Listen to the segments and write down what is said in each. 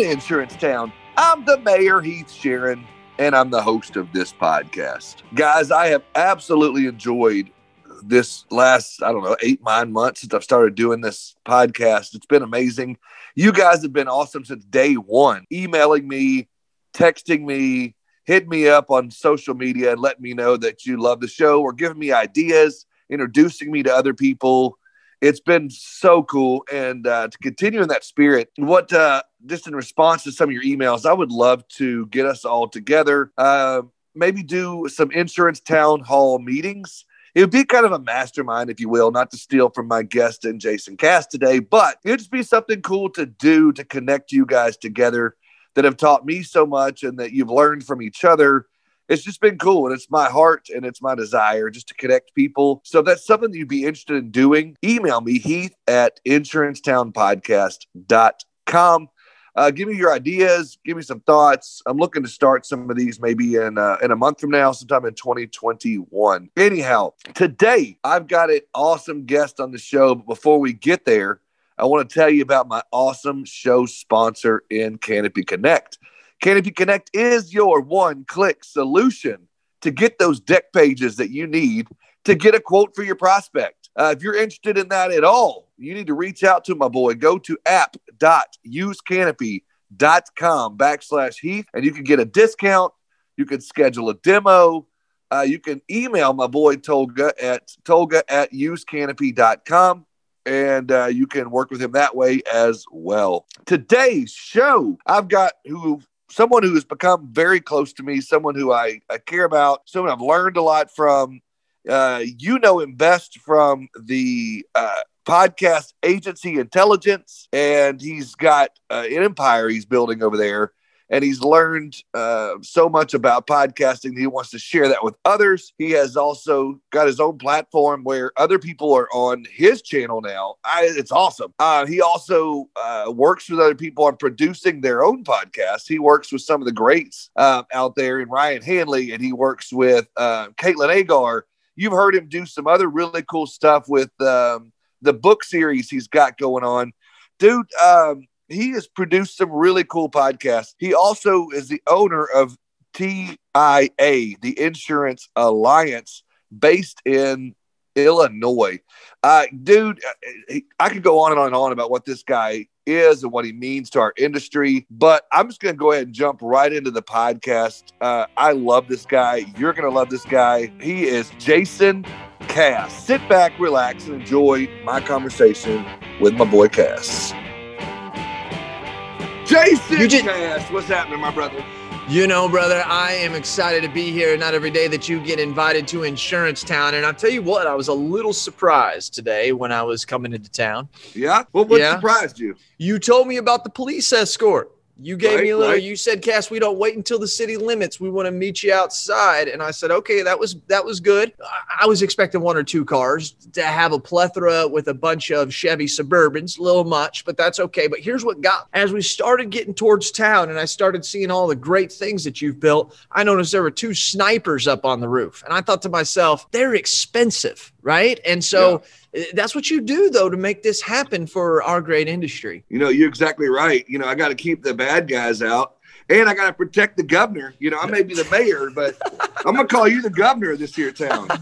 to Insurance Town. I'm the mayor, Heath Sharp, and I'm the host of this podcast. Guys, I have absolutely enjoyed this last, I don't know, eight, nine months since I've started doing this podcast. It's been amazing. You guys have been awesome since day one, emailing me, texting me, hit me up on social media and let me know that you love the show or giving me ideas, introducing me to other people. It's been so cool. And uh, to continue in that spirit, what uh, just in response to some of your emails, I would love to get us all together, uh, maybe do some insurance town hall meetings. It would be kind of a mastermind, if you will, not to steal from my guest and Jason Cass today, but it'd just be something cool to do to connect you guys together that have taught me so much and that you've learned from each other. It's just been cool. And it's my heart and it's my desire just to connect people. So if that's something that you'd be interested in doing, email me, Heath at insurancetownpodcast.com. Uh, give me your ideas. Give me some thoughts. I'm looking to start some of these maybe in uh, in a month from now, sometime in 2021. Anyhow, today I've got an awesome guest on the show. But before we get there, I want to tell you about my awesome show sponsor in Canopy Connect. Canopy Connect is your one-click solution to get those deck pages that you need to get a quote for your prospect. Uh, if you're interested in that at all, you need to reach out to my boy. Go to app.usecanopy.com backslash Heath, and you can get a discount. You can schedule a demo. Uh, you can email my boy Tolga at tolga at usecanopy.com and uh, you can work with him that way as well. Today's show, I've got who someone who has become very close to me, someone who I, I care about, someone I've learned a lot from. Uh, you know him best from the uh, podcast agency intelligence, and he's got uh, an empire he's building over there. And he's learned uh, so much about podcasting. He wants to share that with others. He has also got his own platform where other people are on his channel now. I, it's awesome. Uh, he also uh, works with other people on producing their own podcasts. He works with some of the greats uh, out there, and Ryan Hanley, and he works with uh, Caitlin Agar. You've heard him do some other really cool stuff with um, the book series he's got going on. Dude, um, he has produced some really cool podcasts. He also is the owner of TIA, the Insurance Alliance, based in Illinois. Uh, dude, I could go on and on and on about what this guy is and what he means to our industry, but I'm just going to go ahead and jump right into the podcast. Uh, I love this guy. You're going to love this guy. He is Jason Cass. Sit back, relax, and enjoy my conversation with my boy Cass. Jason You just- Cass, what's happening, my brother? You know, brother, I am excited to be here. Not every day that you get invited to Insurance Town. And I'll tell you what, I was a little surprised today when I was coming into town. Yeah. Well, what Yeah. surprised you? You told me about the police escort. You gave Right, me a little, right. you said, Cass, we don't wait until the city limits. We want to meet you outside. And I said, okay, that was that was good. I- I was expecting one or two cars to have a plethora with a bunch of Chevy Suburbans, a little much, but that's okay. But here's what got as we started getting towards town and I started seeing all the great things that you've built, I noticed there were two snipers up on the roof. And I thought to myself, they're expensive, right? And so uh, that's what you do though to make this happen for our great industry. You know, you're exactly right. You know, I got to keep the bad guys out. And I got to protect the governor. You know, I may be the mayor, but I'm gonna call you the governor of this here town.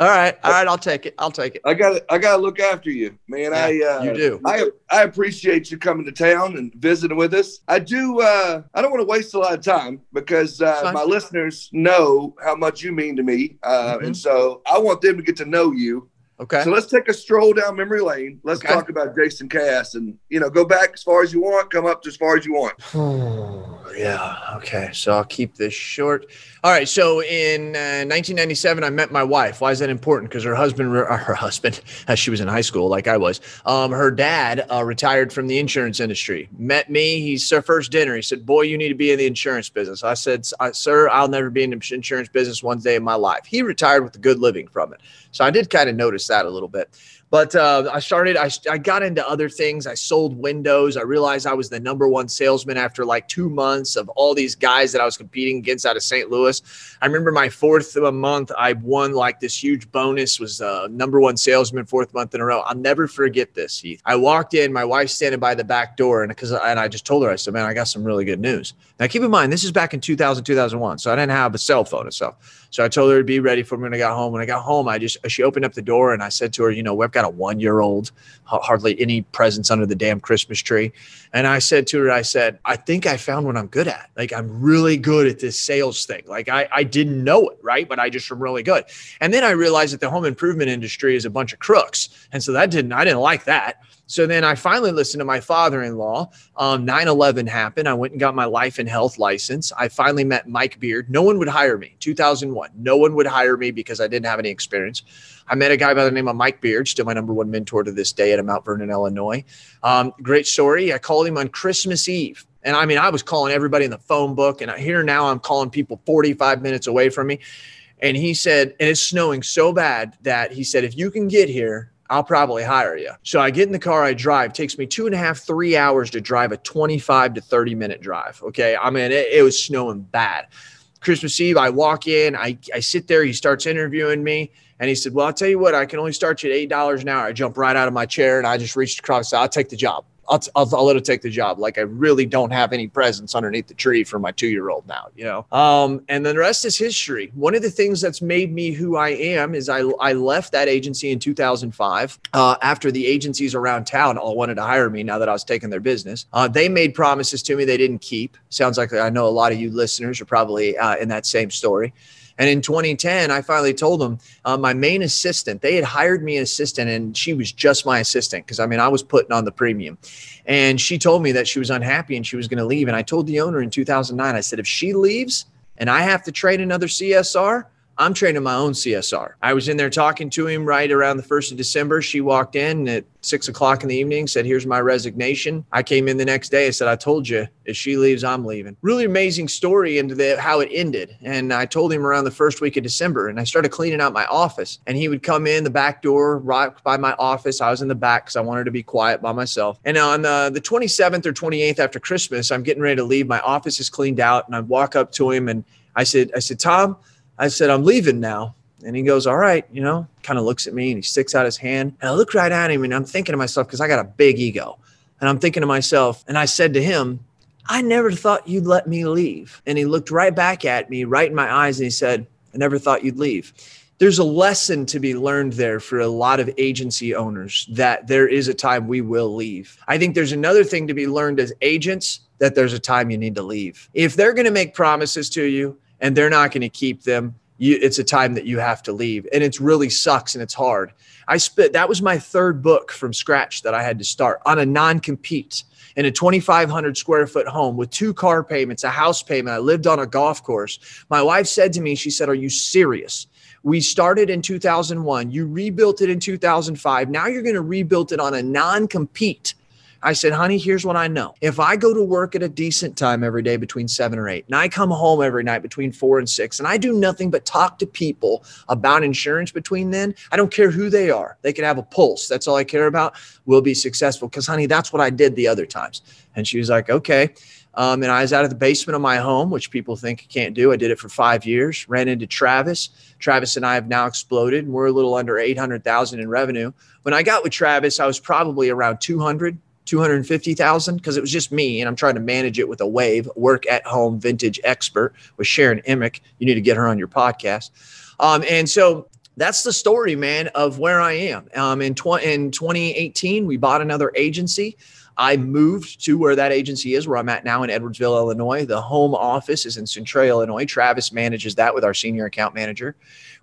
All right, all right, I'll take it. I'll take it. I got to, I got to look after you, man. I, uh, you do. I, I appreciate you coming to town and visiting with us. I do. Uh, I don't want to waste a lot of time because uh, my listeners know how much you mean to me, uh, Mhm. and so I want them to get to know you. Okay. So let's take a stroll down memory lane. Let's Okay. talk about Jason Cass, and you know, go back as far as you want, come up to as far as you want. yeah. Okay. So I'll keep this short. All right. So in uh, 1997, I met my wife. Why is that important? Because her husband, or her husband, as she was in high school, like I was, um, her dad uh, retired from the insurance industry. Met me. He's our first dinner. He said, "Boy, you need to be in the insurance business." I said, "Sir, I'll never be in the insurance business one day in my life." He retired with a good living from it. So I did kind of notice that a little bit. But uh, I started, I, I got into other things. I sold windows. I realized I was the number one salesman after like two months of all these guys that I was competing against out of St. Louis. I remember my fourth month, I won like this huge bonus, was uh, number one salesman fourth month in a row. I'll never forget this, Heath. I walked in, my wife's standing by the back door, and because and I just told her, I said, man, I got some really good news. Now, keep in mind, this is back in 2000, 2001. So I didn't have a cell phone and stuff. So I told her to be ready for me when I got home. When I got home, I just she opened up the door and I said to her, you know, we've got a one year old, hardly any presents under the damn Christmas tree. And I said to her, I said, I think I found what I'm good at. Like I'm really good at this sales thing. Like I, I didn't know it, right? But I just am really good. And then I realized that the home improvement industry is a bunch of crooks. And so that didn't, I didn't like that. So then I finally listened to my father in law. Um, 9 11 happened. I went and got my life and health license. I finally met Mike Beard. No one would hire me. 2001. No one would hire me because I didn't have any experience. I met a guy by the name of Mike Beard, still my number one mentor to this day at Mount Vernon, Illinois. Um, great story. I called him on Christmas Eve. And I mean, I was calling everybody in the phone book. And here now I'm calling people 45 minutes away from me. And he said, and it's snowing so bad that he said, if you can get here, I'll probably hire you. So I get in the car, I drive. It takes me two and a half, three hours to drive a 25 to 30 minute drive. Okay. I mean, it, it was snowing bad. Christmas Eve, I walk in, I, I sit there, he starts interviewing me. And he said, Well, I'll tell you what, I can only start you at $8 an hour. I jump right out of my chair and I just reached across, I'll take the job. I'll, I'll, I'll, let her take the job. Like I really don't have any presents underneath the tree for my two year old now, you know? Um, and then the rest is history. One of the things that's made me who I am is I, I left that agency in 2005 uh, after the agencies around town all wanted to hire me now that I was taking their business. Uh, they made promises to me they didn't keep. Sounds like I know a lot of you listeners are probably uh, in that same story. And in 2010, I finally told them uh, my main assistant, they had hired me an assistant and she was just my assistant because I mean, I was putting on the premium. And she told me that she was unhappy and she was going to leave. And I told the owner in 2009, I said, if she leaves and I have to train another CSR, I'm training my own CSR. I was in there talking to him right around the first of December. She walked in at six o'clock in the evening, said, Here's my resignation. I came in the next day. I said, I told you, if she leaves, I'm leaving. Really amazing story into the how it ended. And I told him around the first week of December, and I started cleaning out my office. And he would come in the back door right by my office. I was in the back because I wanted to be quiet by myself. And on uh, the, the 27th or 28th after Christmas, I'm getting ready to leave. My office is cleaned out, and I walk up to him and I said, I said, Tom, I said, I'm leaving now. And he goes, All right, you know, kind of looks at me and he sticks out his hand. And I look right at him and I'm thinking to myself, because I got a big ego. And I'm thinking to myself, and I said to him, I never thought you'd let me leave. And he looked right back at me, right in my eyes, and he said, I never thought you'd leave. There's a lesson to be learned there for a lot of agency owners that there is a time we will leave. I think there's another thing to be learned as agents that there's a time you need to leave. If they're going to make promises to you, and they're not going to keep them. You, it's a time that you have to leave and it really sucks and it's hard. I spit that was my third book from scratch that i had to start on a non-compete in a 2500 square foot home with two car payments a house payment. I lived on a golf course. My wife said to me she said are you serious? We started in 2001 you rebuilt it in 2005 now you're going to rebuild it on a non-compete I said, honey, here's what I know. If I go to work at a decent time every day between seven or eight, and I come home every night between four and six, and I do nothing but talk to people about insurance between then, I don't care who they are. They can have a pulse. That's all I care about. We'll be successful. Because, honey, that's what I did the other times. And she was like, okay. Um, and I was out of the basement of my home, which people think can't do. I did it for five years. Ran into Travis. Travis and I have now exploded. And we're a little under 800,000 in revenue. When I got with Travis, I was probably around 200, 250,000 because it was just me and I'm trying to manage it with a wave work at home vintage expert with Sharon Emick. You need to get her on your podcast. Um, and so that's the story, man, of where I am. Um, in, tw- in 2018, we bought another agency. I moved to where that agency is, where I'm at now in Edwardsville, Illinois. The home office is in Centralia, Illinois. Travis manages that with our senior account manager.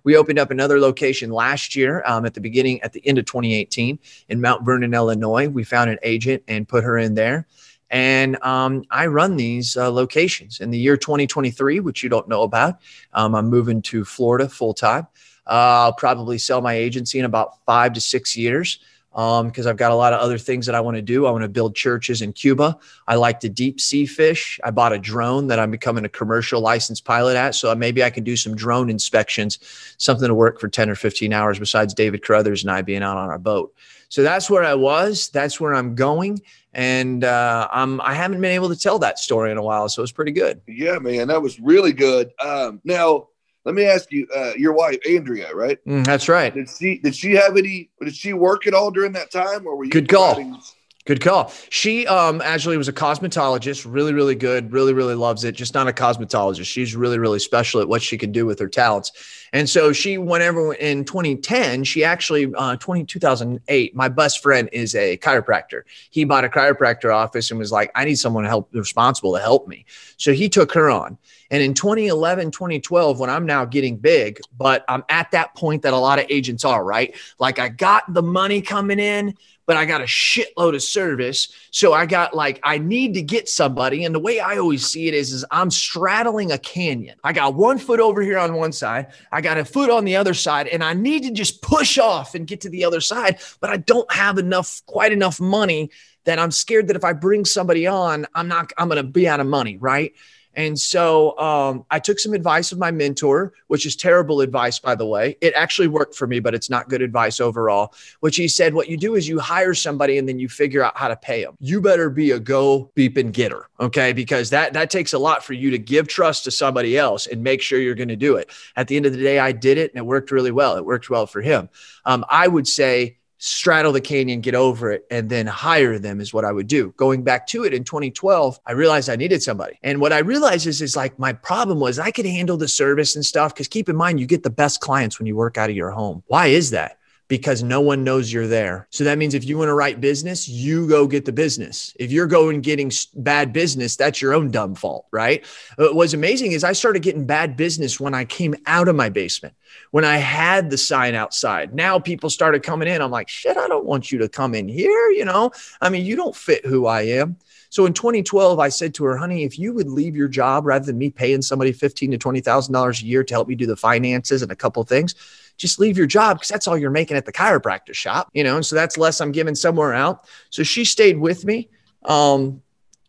We opened up another location last year um, at the beginning, at the end of 2018 in Mount Vernon, Illinois. We found an agent and put her in there. And um, I run these uh, locations. In the year 2023, which you don't know about, um, I'm moving to Florida full time. Uh, I'll probably sell my agency in about five to six years. Because um, I've got a lot of other things that I want to do. I want to build churches in Cuba. I like to deep sea fish. I bought a drone that I'm becoming a commercial licensed pilot at. So maybe I can do some drone inspections, something to work for 10 or 15 hours besides David Carruthers and I being out on our boat. So that's where I was. That's where I'm going. And uh, I'm, I haven't been able to tell that story in a while. So it's pretty good. Yeah, man. That was really good. Um, now, let me ask you, uh, your wife Andrea, right? Mm, that's right. Did she did she have any? Did she work at all during that time, or were you good call? Good call. She um, actually was a cosmetologist, really, really good, really, really loves it. Just not a cosmetologist. She's really, really special at what she can do with her talents. And so she, whenever in 2010, she actually, uh, 20, 2008, my best friend is a chiropractor. He bought a chiropractor office and was like, I need someone to help responsible to help me. So he took her on. And in 2011, 2012, when I'm now getting big, but I'm at that point that a lot of agents are, right? Like I got the money coming in, but I got a shitload of service. So I got like, I need to get somebody. And the way I always see it is, is I'm straddling a canyon. I got one foot over here on one side, I got a foot on the other side, and I need to just push off and get to the other side, but I don't have enough, quite enough money that I'm scared that if I bring somebody on, I'm not, I'm going to be out of money. Right. And so um, I took some advice of my mentor, which is terrible advice, by the way. It actually worked for me, but it's not good advice overall. Which he said, what you do is you hire somebody and then you figure out how to pay them. You better be a go beep and getter, okay? Because that that takes a lot for you to give trust to somebody else and make sure you're going to do it. At the end of the day, I did it and it worked really well. It worked well for him. Um, I would say straddle the canyon, get over it, and then hire them is what I would do. Going back to it in 2012, I realized I needed somebody. And what I realized is, is like my problem was I could handle the service and stuff. Cause keep in mind, you get the best clients when you work out of your home. Why is that? Because no one knows you're there. So that means if you want to write business, you go get the business. If you're going getting bad business, that's your own dumb fault, right? Uh, what was amazing is I started getting bad business when I came out of my basement, when I had the sign outside. Now people started coming in. I'm like, shit, I don't want you to come in here. You know, I mean, you don't fit who I am. So in 2012, I said to her, honey, if you would leave your job rather than me paying somebody fifteen to twenty thousand dollars a year to help me do the finances and a couple things, just leave your job because that's all you're making at the chiropractor shop, you know, and so that's less I'm giving somewhere out. So she stayed with me. Um,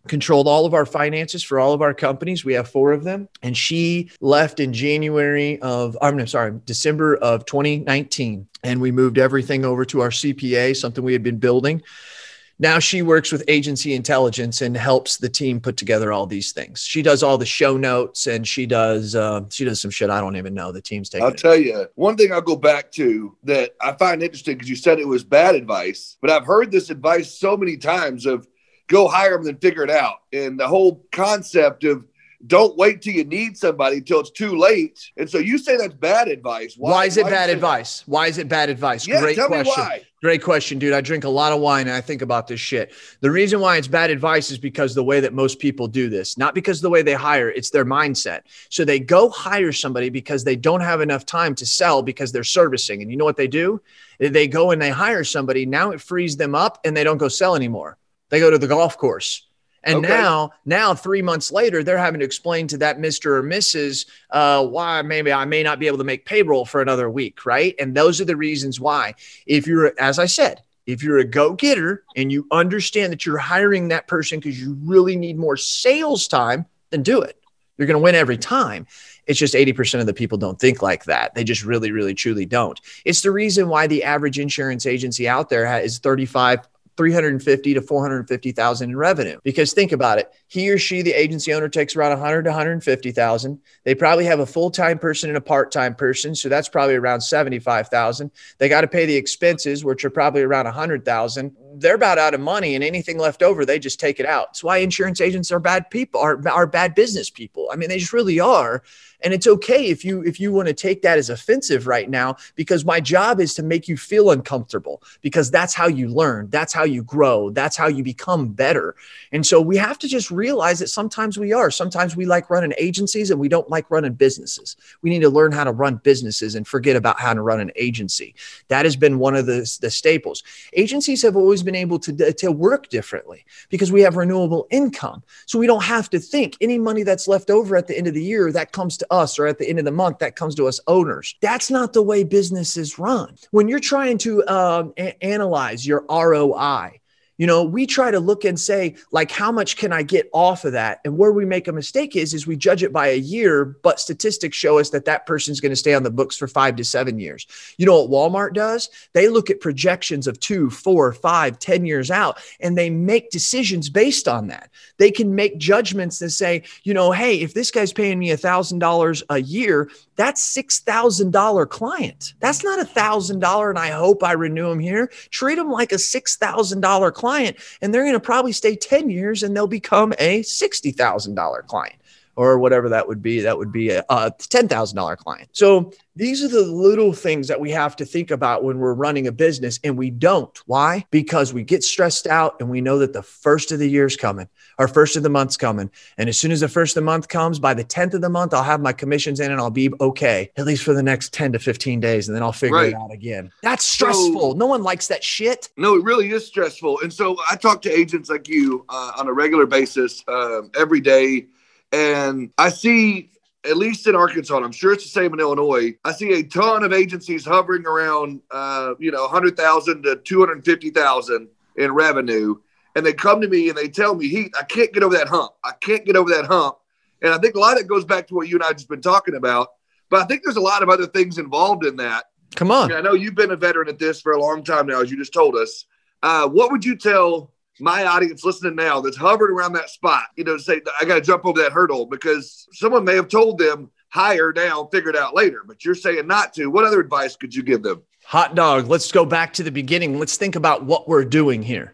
controlled all of our finances for all of our companies. We have four of them. And she left in January of, I'm sorry, December of 2019. And we moved everything over to our CPA, something we had been building now she works with agency intelligence and helps the team put together all these things. She does all the show notes and she does uh, she does some shit I don't even know. The team's taking. I'll tell you one thing. I'll go back to that I find interesting because you said it was bad advice, but I've heard this advice so many times of go hire them and figure it out, and the whole concept of don't wait till you need somebody till it's too late. And so you say that's bad advice. Why, why is it why bad advice? Why is it bad advice? Yeah, Great question. Great question, dude. I drink a lot of wine and I think about this shit. The reason why it's bad advice is because the way that most people do this, not because the way they hire, it's their mindset. So they go hire somebody because they don't have enough time to sell because they're servicing. And you know what they do? They go and they hire somebody. Now it frees them up and they don't go sell anymore. They go to the golf course and okay. now, now three months later, they're having to explain to that Mr. or Mrs. Uh, why maybe I may not be able to make payroll for another week, right? And those are the reasons why. If you're, as I said, if you're a go getter and you understand that you're hiring that person because you really need more sales time, then do it. You're going to win every time. It's just 80% of the people don't think like that. They just really, really, truly don't. It's the reason why the average insurance agency out there is 35 350 to 450,000 in revenue. Because think about it, he or she, the agency owner, takes around 100 to 150,000. They probably have a full time person and a part time person, so that's probably around 75,000. They got to pay the expenses, which are probably around 100,000. They're about out of money, and anything left over, they just take it out. It's why insurance agents are bad people, are, are bad business people. I mean, they just really are. And it's okay if you if you want to take that as offensive right now because my job is to make you feel uncomfortable because that's how you learn, that's how you grow, that's how you become better. And so we have to just realize that sometimes we are. Sometimes we like running agencies and we don't like running businesses. We need to learn how to run businesses and forget about how to run an agency. That has been one of the, the staples. Agencies have always been able to, to work differently because we have renewable income. So we don't have to think any money that's left over at the end of the year that comes to us or at the end of the month that comes to us owners. That's not the way businesses run. When you're trying to um, a- analyze your ROI, you know we try to look and say like how much can i get off of that? And where we make a mistake is is we judge it by a year but statistics show us that that person's going to stay on the books for five to seven years. You know what walmart does? They look at projections of two four five ten years out and they make decisions based on that. They can make judgments and say you know hey if this guy's paying me a thousand dollars a year that's six thousand dollar client. That's not a thousand dollar and i hope i renew him here. Treat him like a six thousand dollar client client and they're going to probably stay 10 years and they'll become a $60,000 client or whatever that would be. That would be a, a $10,000 client. So these are the little things that we have to think about when we're running a business and we don't. Why? Because we get stressed out and we know that the first of the year's coming, our first of the month's coming. And as soon as the first of the month comes, by the 10th of the month, I'll have my commissions in and I'll be okay, at least for the next 10 to 15 days. And then I'll figure right. it out again. That's stressful. So, no one likes that shit. No, it really is stressful. And so I talk to agents like you uh, on a regular basis um, every day and I see, at least in Arkansas, I'm sure it's the same in Illinois. I see a ton of agencies hovering around, uh, you know, 100,000 to 250,000 in revenue. And they come to me and they tell me, Heath, I can't get over that hump. I can't get over that hump. And I think a lot of it goes back to what you and I just been talking about. But I think there's a lot of other things involved in that. Come on. I, mean, I know you've been a veteran at this for a long time now, as you just told us. Uh, what would you tell my audience listening now that's hovered around that spot, you know, say, I got to jump over that hurdle because someone may have told them higher now, figure it out later, but you're saying not to. What other advice could you give them? Hot dog. Let's go back to the beginning. Let's think about what we're doing here.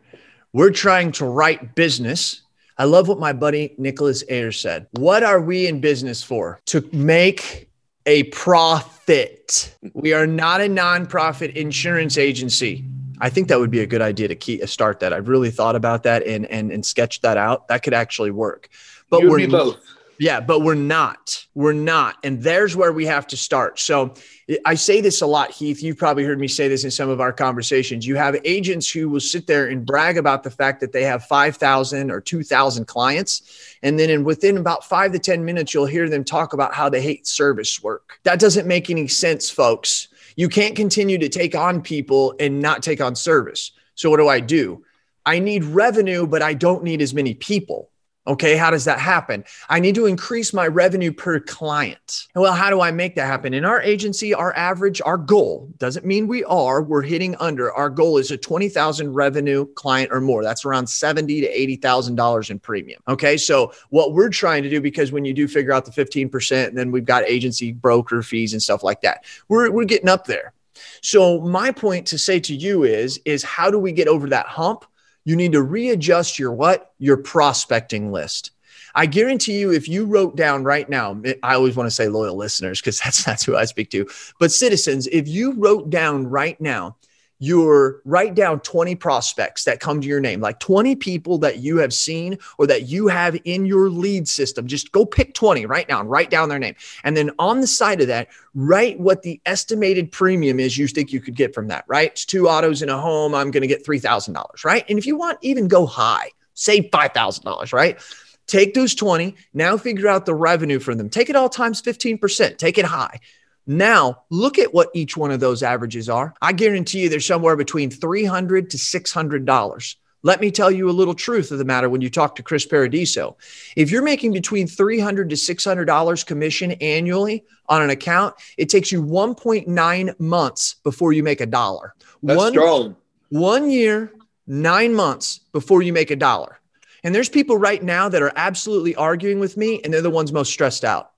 We're trying to write business. I love what my buddy Nicholas Ayers said. What are we in business for? To make a profit. We are not a nonprofit insurance agency. I think that would be a good idea to key, start that. I've really thought about that and and and sketched that out. That could actually work. But You'd we're both. Yeah, but we're not. We're not. And there's where we have to start. So eh, I say this a lot, Heath. You've probably heard me say this in some of our conversations. You have agents who will sit there and brag about the fact that they have 5,000 or 2,000 clients. And then in within about five to 10 minutes, you'll hear them talk about how they hate service work. That doesn't make any sense, folks. You can't continue to take on people and not take on service. So, what do I do? I need revenue, but I don't need as many people. Okay, how does that happen? I need to increase my revenue per client. Well, how do I make that happen? In our agency, our average, our goal doesn't mean we are, we're hitting under. Our goal is a 20,000 revenue client or more. That's around 70 to $80,000 in premium. Okay, so what we're trying to do, because when you do figure out the 15%, and then we've got agency broker fees and stuff like that, we're, we're getting up there. So my point to say to you is, is how do we get over that hump? You need to readjust your what? Your prospecting list. I guarantee you, if you wrote down right now, I always want to say loyal listeners because that's that's who I speak to. But citizens, if you wrote down right now your write down 20 prospects that come to your name, like 20 people that you have seen or that you have in your lead system. Just go pick 20 right now and write down their name. And then on the side of that, write what the estimated premium is you think you could get from that, right? It's two autos in a home. I'm going to get $3,000, right? And if you want, even go high, say $5,000, right? Take those 20, now figure out the revenue from them. Take it all times 15%, take it high. Now, look at what each one of those averages are. I guarantee you there's somewhere between $300 to $600. Let me tell you a little truth of the matter when you talk to Chris Paradiso. If you're making between $300 to $600 commission annually on an account, it takes you 1.9 months before you make a dollar. That's one, strong. One year, nine months before you make a dollar. And there's people right now that are absolutely arguing with me, and they're the ones most stressed out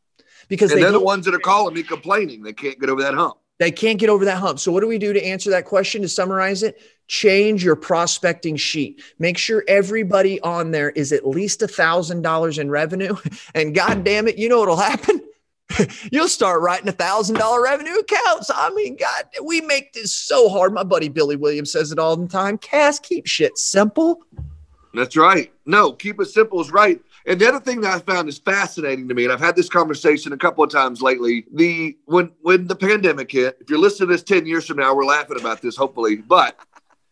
because and they are the ones that are calling me complaining they can't get over that hump. They can't get over that hump. So, what do we do to answer that question? To summarize it, change your prospecting sheet. Make sure everybody on there is at least a thousand dollars in revenue. And God damn it, you know what'll happen? You'll start writing a thousand dollar revenue accounts. I mean, God, we make this so hard. My buddy Billy Williams says it all the time. Cass, keep shit simple. That's right. No, keep it simple is right. And the other thing that I found is fascinating to me, and I've had this conversation a couple of times lately. The when when the pandemic hit, if you're listening to this 10 years from now, we're laughing about this, hopefully. But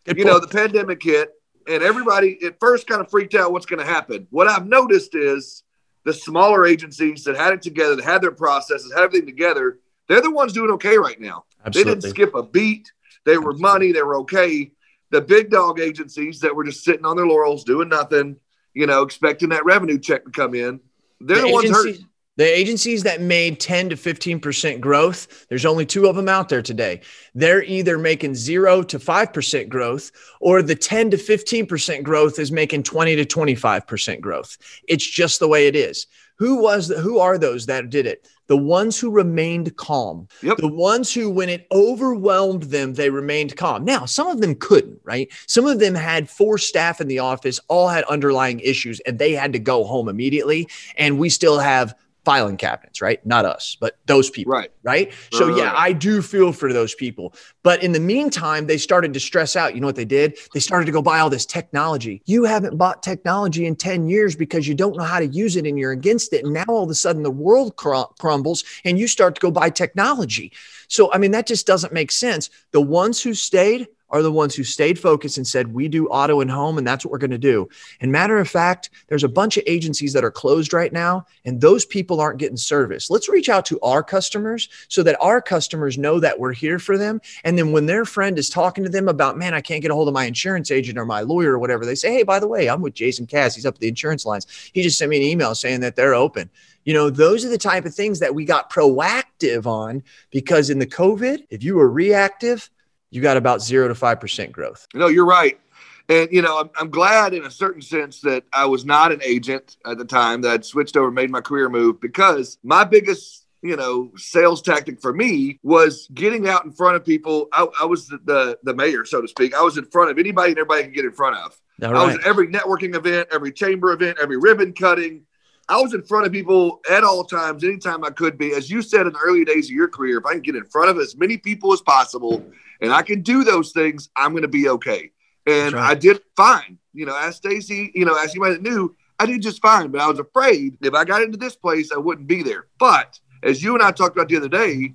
Good you point. know, the pandemic hit and everybody at first kind of freaked out what's going to happen. What I've noticed is the smaller agencies that had it together, that had their processes, had everything together, they're the ones doing okay right now. Absolutely. They didn't skip a beat. They were money. They were okay. The big dog agencies that were just sitting on their laurels, doing nothing, you know, expecting that revenue check to come in, they're the, the ones hurt. The agencies that made 10 to 15% growth, there's only two of them out there today. They're either making zero to 5% growth, or the 10 to 15% growth is making 20 to 25% growth. It's just the way it is. Who was the, who are those that did it? The ones who remained calm. Yep. The ones who, when it overwhelmed them, they remained calm. Now, some of them couldn't, right? Some of them had four staff in the office, all had underlying issues, and they had to go home immediately. And we still have filing cabinets, right? Not us, but those people, right? Right. So right. yeah, I do feel for those people. But in the meantime, they started to stress out. You know what they did? They started to go buy all this technology. You haven't bought technology in 10 years because you don't know how to use it and you're against it. And now all of a sudden the world cr- crumbles and you start to go buy technology. So I mean that just doesn't make sense. The ones who stayed are the ones who stayed focused and said, we do auto and home, and that's what we're going to do. And matter of fact, there's a bunch of agencies that are closed right now, and those people aren't getting service. Let's reach out to our customers so that our customers know that we're here for them. And then when their friend is talking to them about, man, I can't get a hold of my insurance agent or my lawyer or whatever, they say, hey, by the way, I'm with Jason Cass. He's up at the Insurance Alliance. He just sent me an email saying that they're open. You know, those are the type of things that we got proactive on because in the COVID, if you were reactive, you got about zero to 5% growth. No, you're right. And, you know, I'm, I'm glad in a certain sense that I was not an agent at the time that I'd switched over, made my career move because my biggest you know, sales tactic for me was getting out in front of people. I, I was the, the, the mayor, so to speak. I was in front of anybody and everybody could get in front of. I was at every networking event, every chamber event, every ribbon cutting. I was in front of people at all times, anytime I could be. As you said in the early days of your career, if I can get in front of as many people as possible and I can do those things, I'm going to be okay. And right. I did fine. You know, as Stacy, you know, as you might have knew, I did just fine. But I was afraid if I got into this place, I wouldn't be there. But as you and I talked about the other day,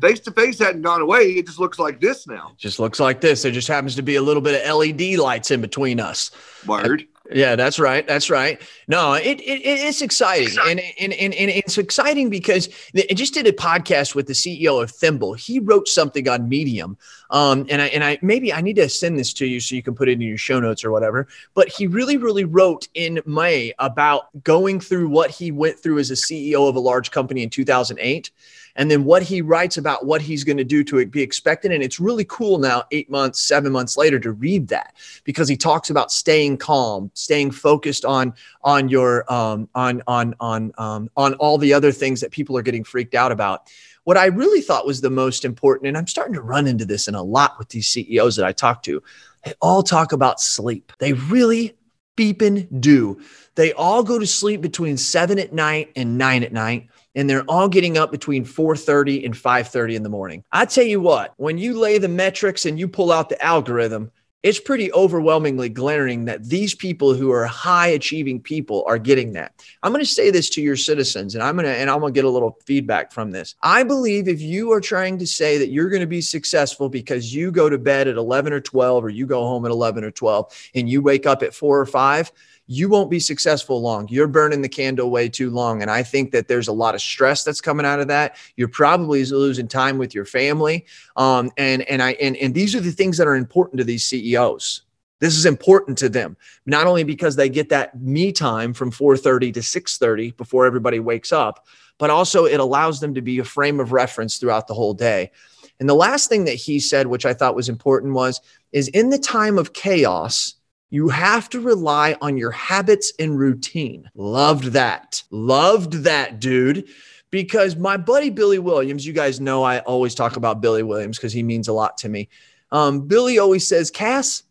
face to face hadn't gone away. It just looks like this now. Just looks like this. There just happens to be a little bit of LED lights in between us. Word. Yeah, that's right. That's right. No, it, it it's exciting, and, and and and it's exciting because I just did a podcast with the CEO of Thimble. He wrote something on Medium, um, and I and I maybe I need to send this to you so you can put it in your show notes or whatever. But he really, really wrote in May about going through what he went through as a CEO of a large company in 2008 and then what he writes about what he's going to do to be expected. And it's really cool now, eight months, seven months later, to read that because he talks about staying calm, staying focused on on your um, on on on um, on all the other things that people are getting freaked out about. What I really thought was the most important, and I'm starting to run into this in a lot with these CEOs that I talk to, they all talk about sleep. They really beeping do. They all go to sleep between seven at night and nine at night and they're all getting up between 4:30 and 5:30 in the morning. I tell you what, when you lay the metrics and you pull out the algorithm, it's pretty overwhelmingly glaring that these people who are high achieving people are getting that. I'm going to say this to your citizens and I'm going to and I'm going to get a little feedback from this. I believe if you are trying to say that you're going to be successful because you go to bed at 11 or 12 or you go home at 11 or 12 and you wake up at 4 or 5, you won't be successful long. You're burning the candle way too long. And I think that there's a lot of stress that's coming out of that. You're probably losing time with your family. Um, and and I and, and these are the things that are important to these CEOs. This is important to them, not only because they get that me time from 4:30 to 6:30 before everybody wakes up, but also it allows them to be a frame of reference throughout the whole day. And the last thing that he said, which I thought was important, was is in the time of chaos, you have to rely on your habits and routine. Loved that. Loved that, dude. Because my buddy Billy Williams, you guys know I always talk about Billy Williams because he means a lot to me. Um, Billy always says, Cass,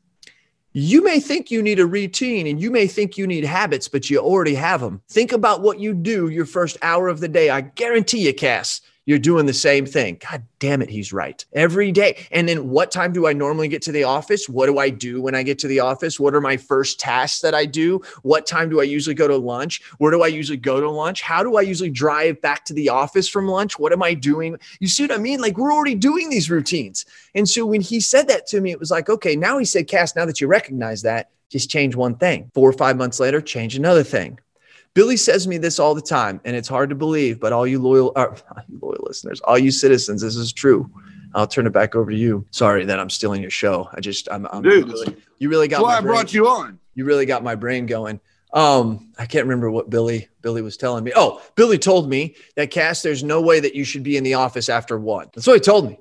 you may think you need a routine and you may think you need habits, but you already have them. Think about what you do your first hour of the day. I guarantee you, Cass, You're doing the same thing. God damn it, he's right. Every day. And then what time do I normally get to the office? What do I do when I get to the office? What are my first tasks that I do? What time do I usually go to lunch? Where do I usually go to lunch? How do I usually drive back to the office from lunch? What am I doing? You see what I mean? Like we're already doing these routines. And so when he said that to me, it was like, okay, now he said, Cass, now that you recognize that, just change one thing. Four or five months later, change another thing. Billy says me this all the time, and it's hard to believe, but all you loyal, uh, loyal listeners, all you citizens, this is true. I'll turn it back over to you. Sorry that I'm stealing your show. I just, I'm, I'm Dude, really, you really got. That's why I brought you on. You really got my brain going. Um, I can't remember what Billy Billy was telling me. Oh, Billy told me that Cass, there's no way that you should be in the office after one. That's what he told me.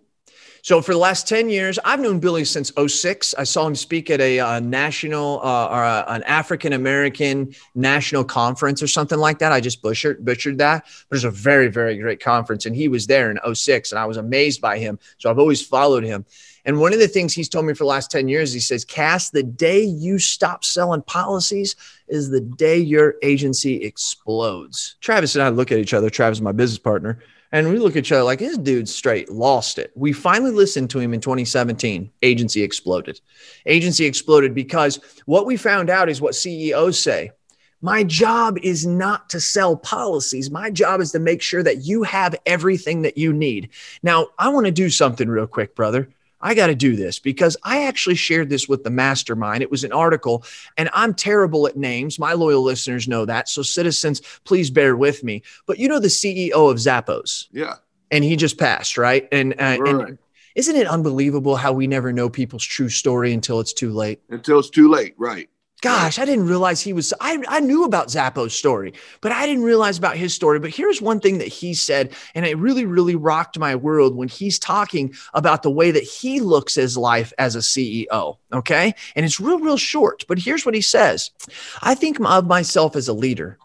So for the last 10 years, I've known Billy since 06. I saw him speak at a, a national uh, or a, an African American national conference or something like that. I just butchered, butchered that. But it was a very, very great conference. And he was there in 06 and I was amazed by him. So I've always followed him. And one of the things he's told me for the last 10 years, he says, Cass, the day you stop selling policies is the day your agency explodes. Travis and I look at each other. Travis is my business partner. And we look at each other like this dude straight lost it. We finally listened to him in 2017. Agency exploded. Agency exploded because what we found out is what CEOs say. My job is not to sell policies. My job is to make sure that you have everything that you need. Now, I want to do something real quick, brother. I got to do this because I actually shared this with the mastermind. It was an article, and I'm terrible at names. My loyal listeners know that. So, citizens, please bear with me. But you know the CEO of Zappos? Yeah. And he just passed, right? And, uh, Right. and isn't it unbelievable how we never know people's true story until it's too late? Until it's too late. Right. Gosh, I didn't realize he was. I, I knew about Zappo's story, but I didn't realize about his story. But here's one thing that he said, and it really, really rocked my world when he's talking about the way that he looks his life as a CEO. Okay. And it's real, real short. But here's what he says I think of myself as a leader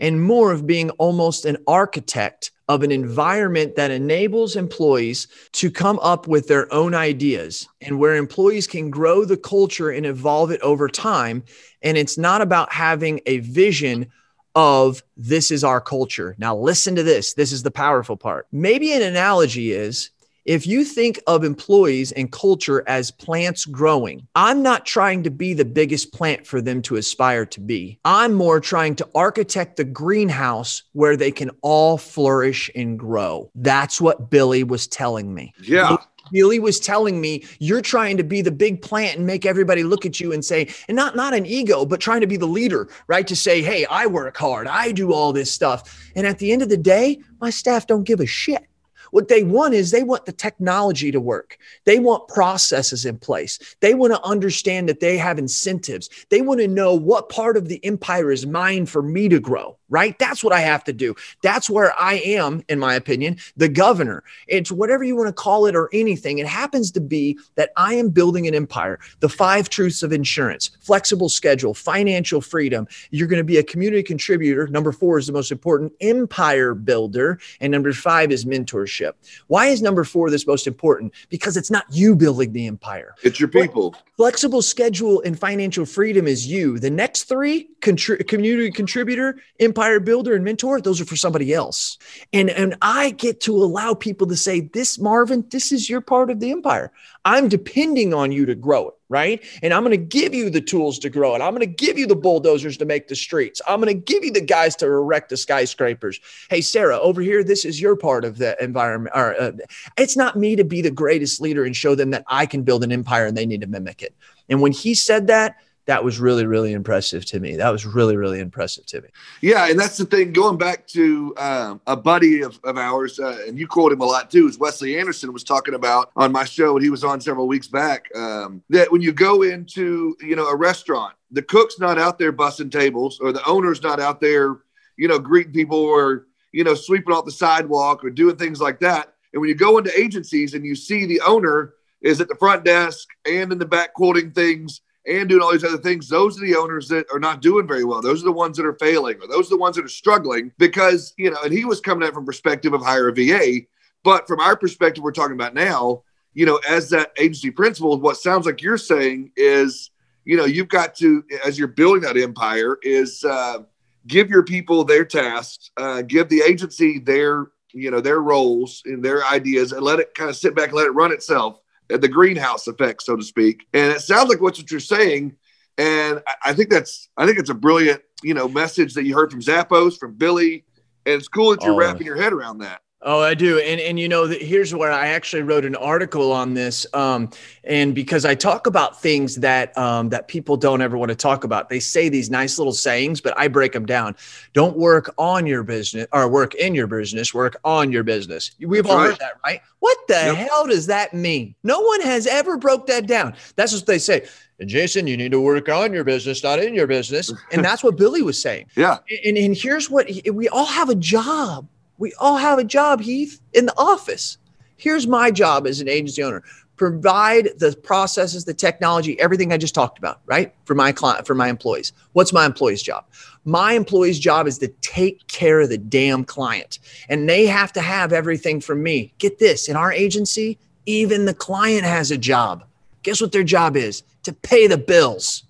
and more of being almost an architect of an environment that enables employees to come up with their own ideas and where employees can grow the culture and evolve it over time. And it's not about having a vision of this is our culture. Now, listen to this. This is the powerful part. Maybe an analogy is if you think of employees and culture as plants growing, I'm not trying to be the biggest plant for them to aspire to be. I'm more trying to architect the greenhouse where they can all flourish and grow. That's what Billy was telling me. Yeah. Billy was telling me you're trying to be the big plant and make everybody look at you and say, and not not an ego, but trying to be the leader, right? To say, hey, I work hard, I do all this stuff. And at the end of the day, my staff don't give a shit. What they want is they want the technology to work. They want processes in place. They want to understand that they have incentives. They want to know what part of the empire is mine for me to grow, right? That's what I have to do. That's where I am, in my opinion, the governor. It's whatever you want to call it or anything. It happens to be that I am building an empire. The five truths of insurance, flexible schedule, financial freedom. You're going to be a community contributor. Number four is the most important empire builder. And number five is mentorship. Why is number four this most important? Because it's not you building the empire. It's your people. Flexible schedule and financial freedom is you. The next three, contri- community contributor, empire builder, and mentor, those are for somebody else. And, and I get to allow people to say, This, Marvin, this is your part of the empire. I'm depending on you to grow it, right? And I'm going to give you the tools to grow it. I'm going to give you the bulldozers to make the streets. I'm going to give you the guys to erect the skyscrapers. Hey, Sarah, over here, this is your part of the environment. Or, uh, it's not me to be the greatest leader and show them that I can build an empire and they need to mimic it. And when he said that, that was really, really impressive to me. That was really, really impressive to me. Yeah, and that's the thing. Going back to um, a buddy of, of ours, uh, and you quote him a lot too, is Wesley Anderson was talking about on my show, and he was on several weeks back. Um, that when you go into you know a restaurant, the cook's not out there bussing tables, or the owner's not out there, you know, greeting people, or you know, sweeping off the sidewalk, or doing things like that. And when you go into agencies and you see the owner is at the front desk and in the back quoting things and doing all these other things, those are the owners that are not doing very well. Those are the ones that are failing, or those are the ones that are struggling because, you know, and he was coming at from perspective of hire a VA. But from our perspective, we're talking about now, you know, as that agency principal, what sounds like you're saying is, you know, you've got to, as you're building that empire, is uh, give your people their tasks, uh, give the agency their you know, their roles and their ideas and let it kind of sit back and let it run itself Uh, the greenhouse effect, so to speak. And it sounds like what you're saying. And I think that's, I think it's a brilliant, you know, message that you heard from Zappos, from Billy. And it's cool that you're oh. wrapping your head around that. Oh, I do, and and you know, here's where I actually wrote an article on this, um, and because I talk about things that um, that people don't ever want to talk about. They say these nice little sayings, but I break them down. Don't work on your business or work in your business. Work on your business. We've all right. heard that, right? What the yep. hell does that mean? No one has ever broke that down. That's what they say. Jason, you need to work on your business, not in your business. And that's what Billy was saying. Yeah. And, and here's what we all have a job. We all have a job, Heath, in the office. Here's my job as an agency owner provide the processes, the technology, everything I just talked about, right? For my client, for my employees. What's my employee's job? My employee's job is to take care of the damn client. And they have to have everything from me. Get this in our agency, even the client has a job. Guess what their job is? To pay the bills.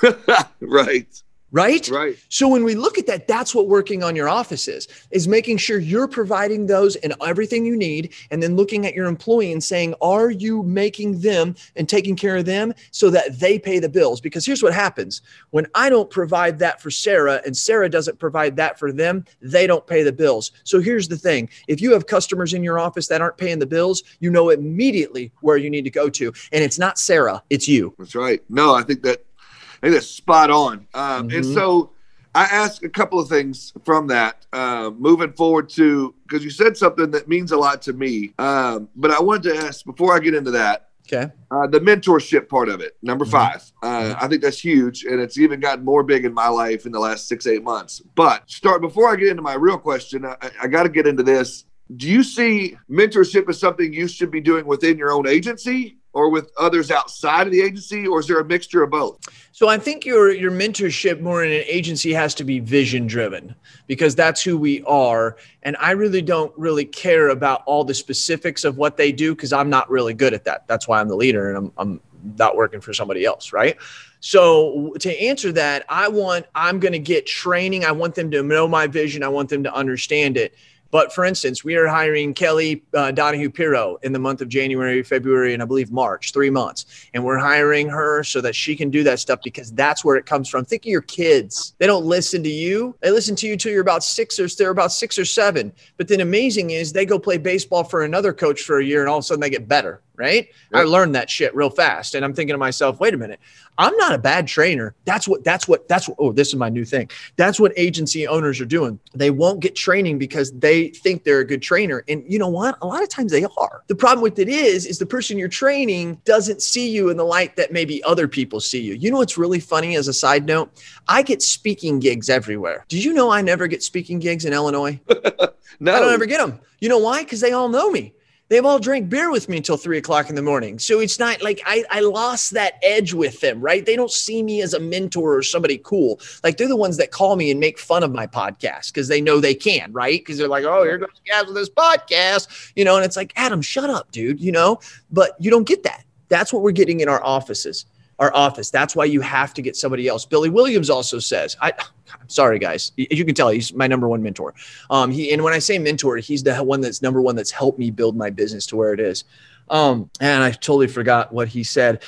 right right? Right. So when we look at that that's what working on your office is is making sure you're providing those and everything you need and then looking at your employee and saying are you making them and taking care of them so that they pay the bills? Because here's what happens. When i don't provide that for sarah and sarah doesn't provide that for them they don't pay the bills. So here's the thing. If you have customers in your office that aren't paying the bills you know immediately where you need to go to. And it's not sarah it's you. That's right. No i think that think that's spot on. Um, mm-hmm. And so I ask a couple of things from that uh, moving forward to because you said something that means a lot to me. Um, but I wanted to ask before I get into that. Okay. Uh, the mentorship part of it, number mm-hmm. five. Uh, mm-hmm. I think that's huge, and it's even gotten more big in my life in the last six, eight months. But start before I get into my real question, I, I got to get into this. Do you see mentorship as something you should be doing within your own agency, or with others outside of the agency, or is there a mixture of both? So I think your your mentorship more in an agency has to be vision driven because that's who we are. And I really don't really care about all the specifics of what they do because I'm not really good at that. That's why I'm the leader and I'm I'm not working for somebody else, right? So to answer that, I want I'm going to get training. I want them to know my vision. I want them to understand it. But for instance, we are hiring Kelly uh, Donahue Piro in the month of January, February, and I believe March, three months. And we're hiring her so that she can do that stuff because that's where it comes from. Think of your kids. They don't listen to you. They listen to you till you're about six or they're about six or seven. But then amazing is they go play baseball for another coach for a year and all of a sudden they get better right? Yep. I learned that shit real fast. And I'm thinking to myself, wait a minute, I'm not a bad trainer. That's what, that's what, that's what, oh, this is my new thing. That's what agency owners are doing. They won't get training because they think they're a good trainer. And you know what? A lot of times they are. The problem with it is, is the person you're training doesn't see you in the light that maybe other people see you. You know what's really funny as a side note? I get speaking gigs everywhere. Did you know I never get speaking gigs in Illinois? no. I don't ever get them. You know why? Because they all know me they've all drank beer with me until three o'clock in the morning. So it's not like I, I lost that edge with them, right? They don't see me as a mentor or somebody cool. Like they're the ones that call me and make fun of my podcast because they know they can, right? Because they're like, oh, here goes Cass with this podcast, you know, and it's like, Adam, shut up, dude, you know, but you don't get that. That's what we're getting in our offices our office. That's why you have to get somebody else. Billy Williams also says, I, I'm sorry, guys. You can tell, he's my number one mentor. Um, he, and when I say mentor, he's the one that's number one that's helped me build my business to where it is. Um, and I totally forgot what he said.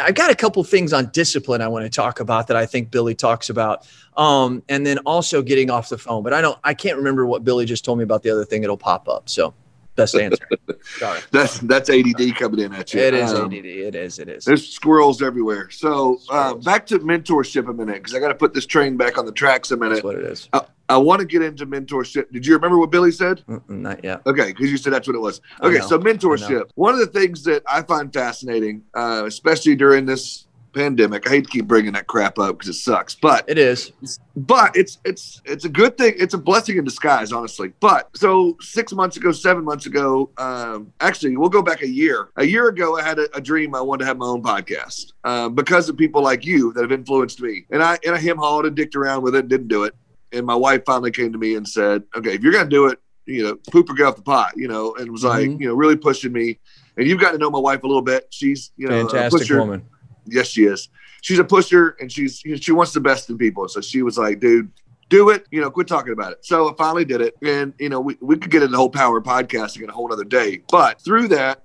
I've got a couple things on discipline I want to talk about that I think Billy talks about. Um, and then also getting off the phone, but I don't, I can't remember what Billy just told me about the other thing. It'll pop up. So best answer. Sorry. That's that's ADD coming in at you. It is um, ADD. It is. It is. There's squirrels everywhere. So uh, back to mentorship a minute because I got to put this train back on the tracks a minute. That's what it is. I, I want to get into mentorship. Did you remember what Billy said? Mm-mm, not yet. Okay, because you said that's what it was. Okay, so mentorship. One of the things that I find fascinating, uh, especially during this pandemic. I hate to keep bringing that crap up because it sucks, but it is. But it's it's it's a good thing. It's a blessing in disguise, honestly. But so six months ago, seven months ago, um, actually, we'll go back a year. A year ago, I had a, a dream. I wanted to have my own podcast um, because of people like you that have influenced me. And I and I him hauled and dicked around with it, didn't do it. And my wife finally came to me and said, "Okay, if you're gonna do it, you know, poop or get off the pot," you know, and was like, mm-hmm. you know, really pushing me. And you've got to know my wife a little bit. She's, you know, fantastic woman yes, she is. She's a pusher and she's she wants the best in people. So she was like, dude, do it, you know, quit talking about it. So I finally did it. And, you know, we, we could get into the whole power podcasting in a whole other day. But through that,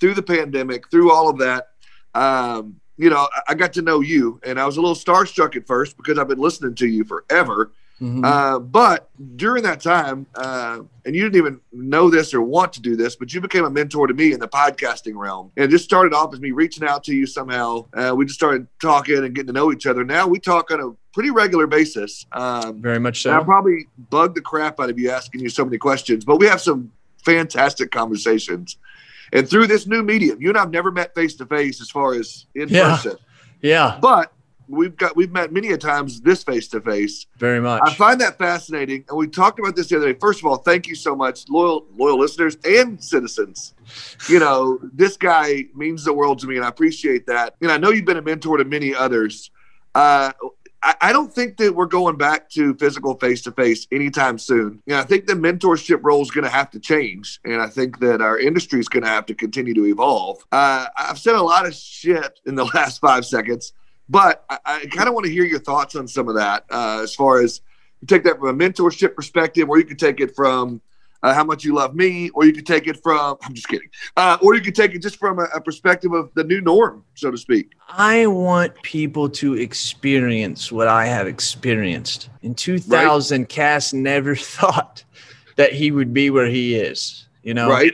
through the pandemic, through all of that, um, you know, I, I got to know you and I was a little starstruck at first because I've been listening to you forever. Mm-hmm. Uh, but during that time, uh, and you didn't even know this or want to do this, but you became a mentor to me in the podcasting realm. And it just started off as me reaching out to you somehow. Uh, we just started talking and getting to know each other. Now we talk on a pretty regular basis. Um, Very much so. I probably bugged the crap out of you asking you so many questions, but we have some fantastic conversations. And through this new medium, you and I've never met face to face as far as in yeah. person. Yeah. But we've got we've met many a times this face to face. Very much. I find that fascinating, and we talked about this the other day. First of all, thank you so much, loyal loyal listeners and citizens. You know, this guy means the world to me, and I appreciate that. And I know you've been a mentor to many others. Uh, I, I don't think that we're going back to physical face to face anytime soon. You know, I think the mentorship role is going to have to change, and I think that our industry is going to have to continue to evolve. Uh, I've said a lot of shit in the last five seconds. But I, I kind of want to hear your thoughts on some of that uh, as far as you take that from a mentorship perspective, or you could take it from uh, how much you love me, or you could take it from, I'm just kidding, uh, or you could take it just from a, a, perspective of the new norm, so to speak. I want people to experience what I have experienced. In 2000, right. Cass never thought that he would be where he is, you know? Right.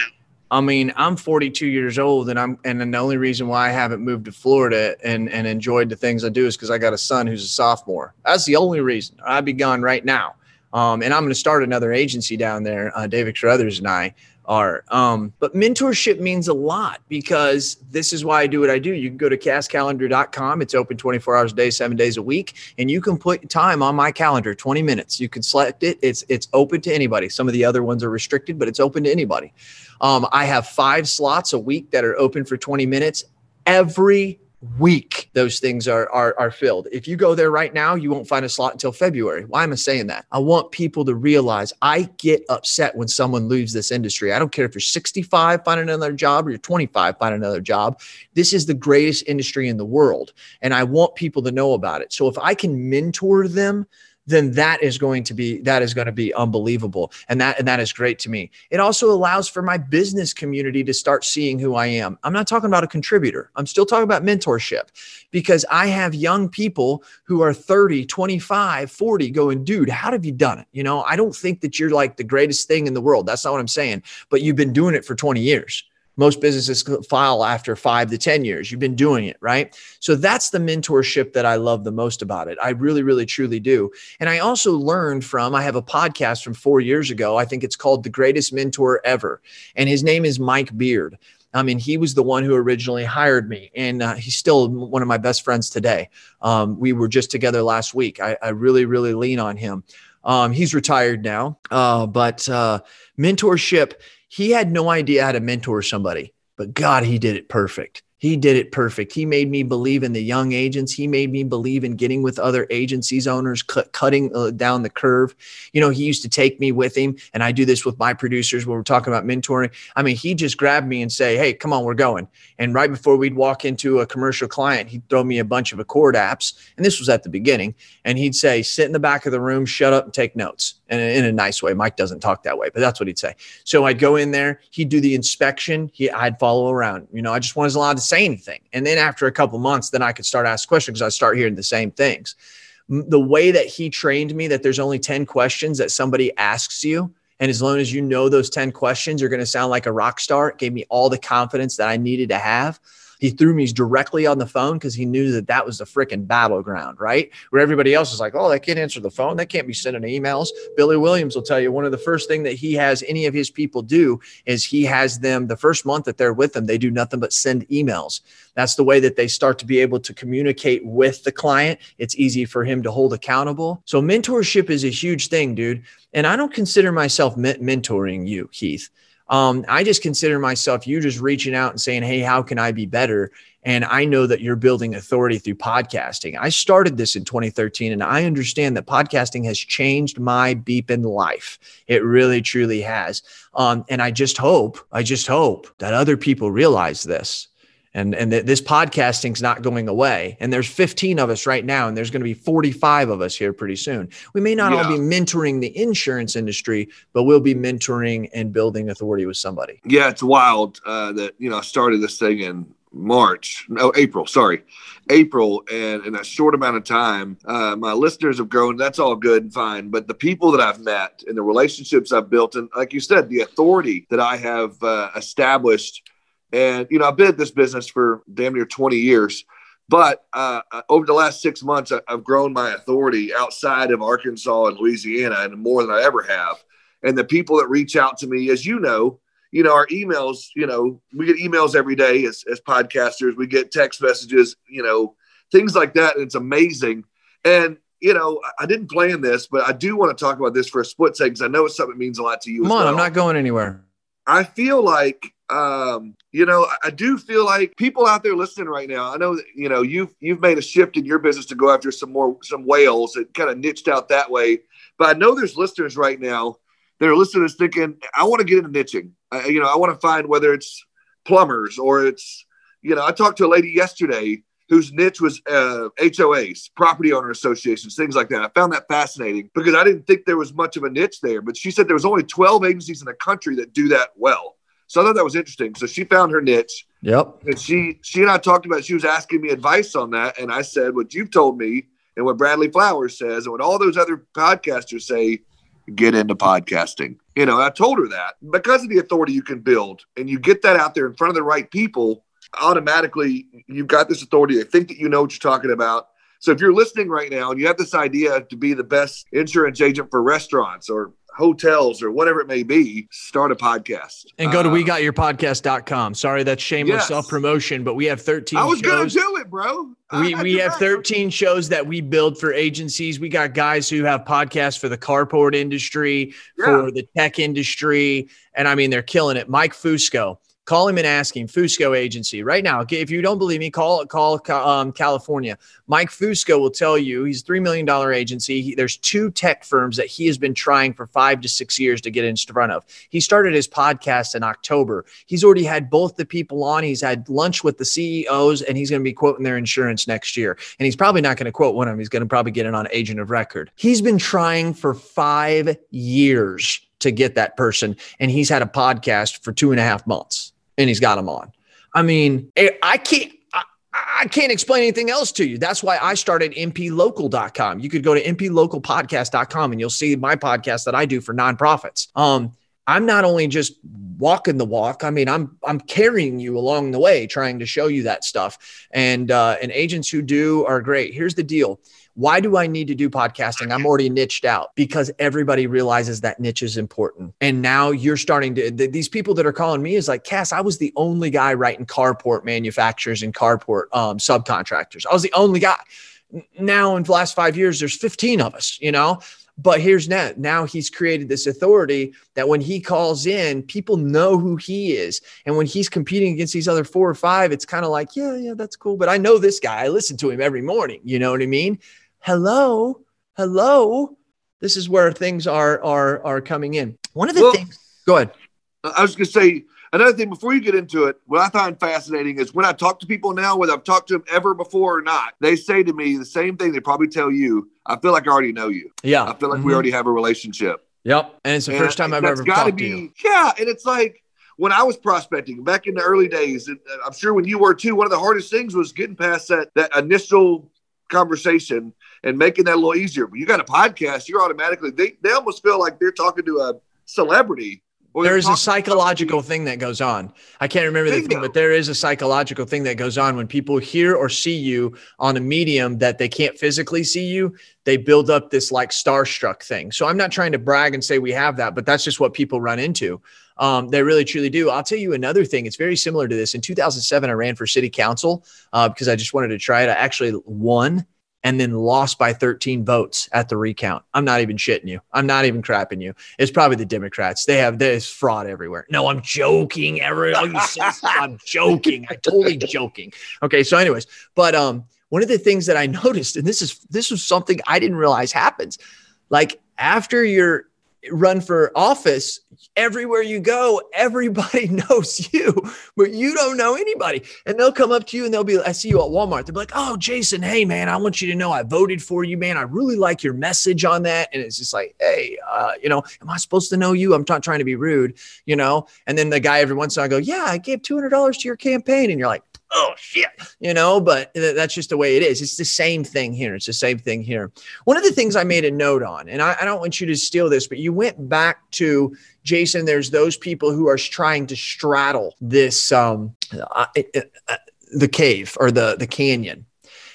I mean, I'm 42 years old, and I'm and the only reason why I haven't moved to Florida and and enjoyed the things I do is because I got a son who's a sophomore. That's the only reason. I'd be gone right now. Um, and I'm going to start another agency down there. Uh, David Carruthers and I are. Um, but mentorship means a lot because this is why I do what I do. You can go to castcalendar.com. It's open 24 hours a day, seven days a week, and you can put time on my calendar, 20 minutes. You can select it. It's it's open to anybody. Some of the other ones are restricted, but it's open to anybody. Um, I have five slots a week that are open for 20 minutes. Every week those things are, are are filled. If you go there right now you won't find a slot until february. Why am i saying that? I want people to realize i get upset when someone leaves this industry. I don't care if you're 65 find another job or you're 25 find another job. This is the greatest industry in the world and i want people to know about it. So if i can mentor them then that is going to be that is going to be unbelievable. And that and that is great to me. It also allows for my business community to start seeing who i am. I'm not talking about a contributor. I'm still talking about mentorship. Because i have young people who are 30 25 40 going dude how have you done it? You know i don't think that you're like the greatest thing in the world. That's not what i'm saying. But you've been doing it for 20 years most businesses file after five to 10 years. You've been doing it, right? So that's the mentorship that I love the most about it. I really, really, truly do. And I also learned from, I have a podcast from four years ago. I think it's called The Greatest Mentor Ever. And his name is Mike Beard. I mean, he was the one who originally hired me, and uh, he's still one of my best friends today. Um, we were just together last week. I, I really, really lean on him. Um, he's retired now, uh, but uh, mentorship he had no idea how to mentor somebody, but God, he did it perfect. He did it perfect. He made me believe in the young agents. He made me believe in getting with other agencies owners, cut, cutting uh, down the curve. You know, he used to take me with him, and I do this with my producers when we're talking about mentoring. I mean, he just grabbed me and say, "Hey, come on, we're going." And right before we'd walk into a commercial client, he'd throw me a bunch of ACORD apps, and this was at the beginning, and he'd say, "Sit in the back of the room, shut up, and take notes." And in a nice way. Mike doesn't talk that way, but that's what he'd say. So I'd go in there, he'd do the inspection, he, I'd follow around. You know, I just wasn't allowed to anything. And then after a couple months, then I could start asking questions because I start hearing the same things. The way that he trained me that there's only 10 questions that somebody asks you. And as long as you know those 10 questions, you're going to sound like a rock star. It gave me all the confidence that I needed to have. He threw me directly on the phone because he knew that that was the freaking battleground, right? Where everybody else is like, oh, they can't answer the phone. They can't be sending emails. Billy Williams will tell you one of the first thing that he has any of his people do is he has them the first month that they're with them, they do nothing but send emails. That's the way that they start to be able to communicate with the client. It's easy for him to hold accountable. So mentorship is a huge thing, dude. And I don't consider myself mentoring you, Heath. Um, I just consider myself you just reaching out and saying, Hey, how can I be better? And I know that you're building authority through podcasting. I started this in 2013 and I understand that podcasting has changed my beeping life. It really, truly has. Um, and I just hope, I just hope that other people realize this and and th- this podcasting's not going away. And there's 15 of us right now and there's going to be 45 of us here pretty soon. We may not yeah. all be mentoring the insurance industry but we'll be mentoring and building authority with somebody. Yeah it's wild uh, that you know i started this thing in march no april sorry. April and in a short amount of time uh, my listeners have grown. That's all good and fine but the people that i've met and the relationships i've built and like you said the authority that i have uh, established and, you know, I've been at this business for damn near 20 years. But uh, uh over the last six months, I've grown my authority outside of Arkansas and Louisiana and more than I ever have. And the people that reach out to me, as you know, you know, our emails, you know, we get emails every day as, as podcasters, we get text messages, you know, things like that. And it's amazing. And, you know, I didn't plan this, but I do want to talk about this for a split second because I know it's something that means a lot to you. Come on, well. I'm not going anywhere. I feel like um, you know, I do feel like people out there listening right now. I know that you know you've you've made a shift in your business to go after some more some whales and kind of niched out that way. But I know there's listeners right now that are listening thinking, I want to get into niching. I, you know, I want to find whether it's plumbers or it's you know. I talked to a lady yesterday whose niche was uh, HOAs, property owner associations, things like that. I found that fascinating because I didn't think there was much of a niche there. But she said there was only 12 agencies in the country that do that well. So I thought that was interesting. So she found her niche. Yep. And she she and I talked about. She was asking me advice on that, and I said what you've told me and what Bradley Flowers says and what all those other podcasters say. Get into podcasting. You know, I told her that because of the authority you can build, and you get that out there in front of the right people. Automatically, you've got this authority. They think that you know what you're talking about. So if you're listening right now and you have this idea to be the best insurance agent for restaurants or hotels or whatever it may be, start a podcast. And go to uh, we got your podcast.com. Sorry, that's shameless yes. self promotion, but we have 13 I was going to do it, bro. We, we have 13 shows that we build for agencies. We got guys who have podcasts for the carport industry, yeah. for the tech industry. And I mean, they're killing it. Mike Fusco Call him and ask him. Fusco Agency right now. If you don't believe me, call call um, California. Mike Fusco will tell you he's a three million dollar agency. He, there's two tech firms that he has been trying for five to six years to get in front of. He started his podcast in October. He's already had both the people on. He's had lunch with the CEOs, and he's going to be quoting their insurance next year. And he's probably not going to quote one of them. He's going to probably get it on agent of record. He's been trying for five years to get that person, and he's had a podcast for two and a half months and he's got them on. I mean, eh, I can't. I, can't explain anything else to you. That's why I started mplocal.com. You could go to mplocalpodcast.com and you'll see my podcast that I do for nonprofits. Um, I'm not only just walking the walk. I mean, I'm I'm carrying you along the way, trying to show you that stuff. And uh, and agents who do are great. Here's the deal: why do I need to do podcasting? I'm already niched out because everybody realizes that niche is important. And now you're starting to, these people that are calling me is like, Cass, I was the only guy writing carport manufacturers and carport um, subcontractors. I was the only guy. Now, in the last five years, there's 15 of us, you know? But here's now, now he's created this authority that when he calls in, people know who he is. And when he's competing against these other four or five, it's kind of like, yeah, yeah, that's cool. But I know this guy. I listen to him every morning. You know what I mean? Hello, hello. This is where things are are are coming in. One of the well, things. Go ahead. I was going to say another thing before you get into it. What I find fascinating is when I talk to people now, whether I've talked to them ever before or not, they say to me the same thing. They probably tell you, "I feel like I already know you." Yeah, I feel like mm-hmm. we already have a relationship. Yep, and it's the and first time I've ever talked be, to you. Yeah, and it's like when I was prospecting back in the early days, and I'm sure when you were too, one of the hardest things was getting past that that initial conversation and making that a little easier. But you got a podcast, you're automatically they, they almost feel like they're talking to a celebrity. There is a psychological thing that goes on. I can't remember the thing, but there is a psychological thing that goes on when people hear or see you on a medium that they can't physically see you. They build up this like starstruck thing. So I'm not trying to brag and say we have that, but that's just what people run into. Um, they really truly do. I'll tell you another thing. It's very similar to this. In 2007, I ran for city council uh, because I just wanted to try it. I actually won and then lost by 13 votes at the recount. I'm not even shitting you. I'm not even crapping you. It's probably the Democrats. They have this fraud everywhere. No, I'm joking. I'm joking. I'm totally joking. Okay, so anyways, but um, one of the things that I noticed, and this is this was something I didn't realize happens, like after you're run for office, everywhere you go, everybody knows you, but you don't know anybody. And they'll come up to you and they'll be, I see you at Walmart. They'll be like, Oh, Jason, hey, man, I want you to know I voted for you, man. I really like your message on that. And it's just like, Hey, uh, you know, am I supposed to know you? I'm not trying to be rude, you know? And then the guy every once in a while go, Yeah, I gave $200 to your campaign. And you're like, oh shit, you know, but that's just the way it is. It's the same thing here. It's the same thing here. One of the things I made a note on, and I, I don't want you to steal this, but you went back to Jason. There's those people who are trying to straddle this, um, uh, uh, the cave or the the canyon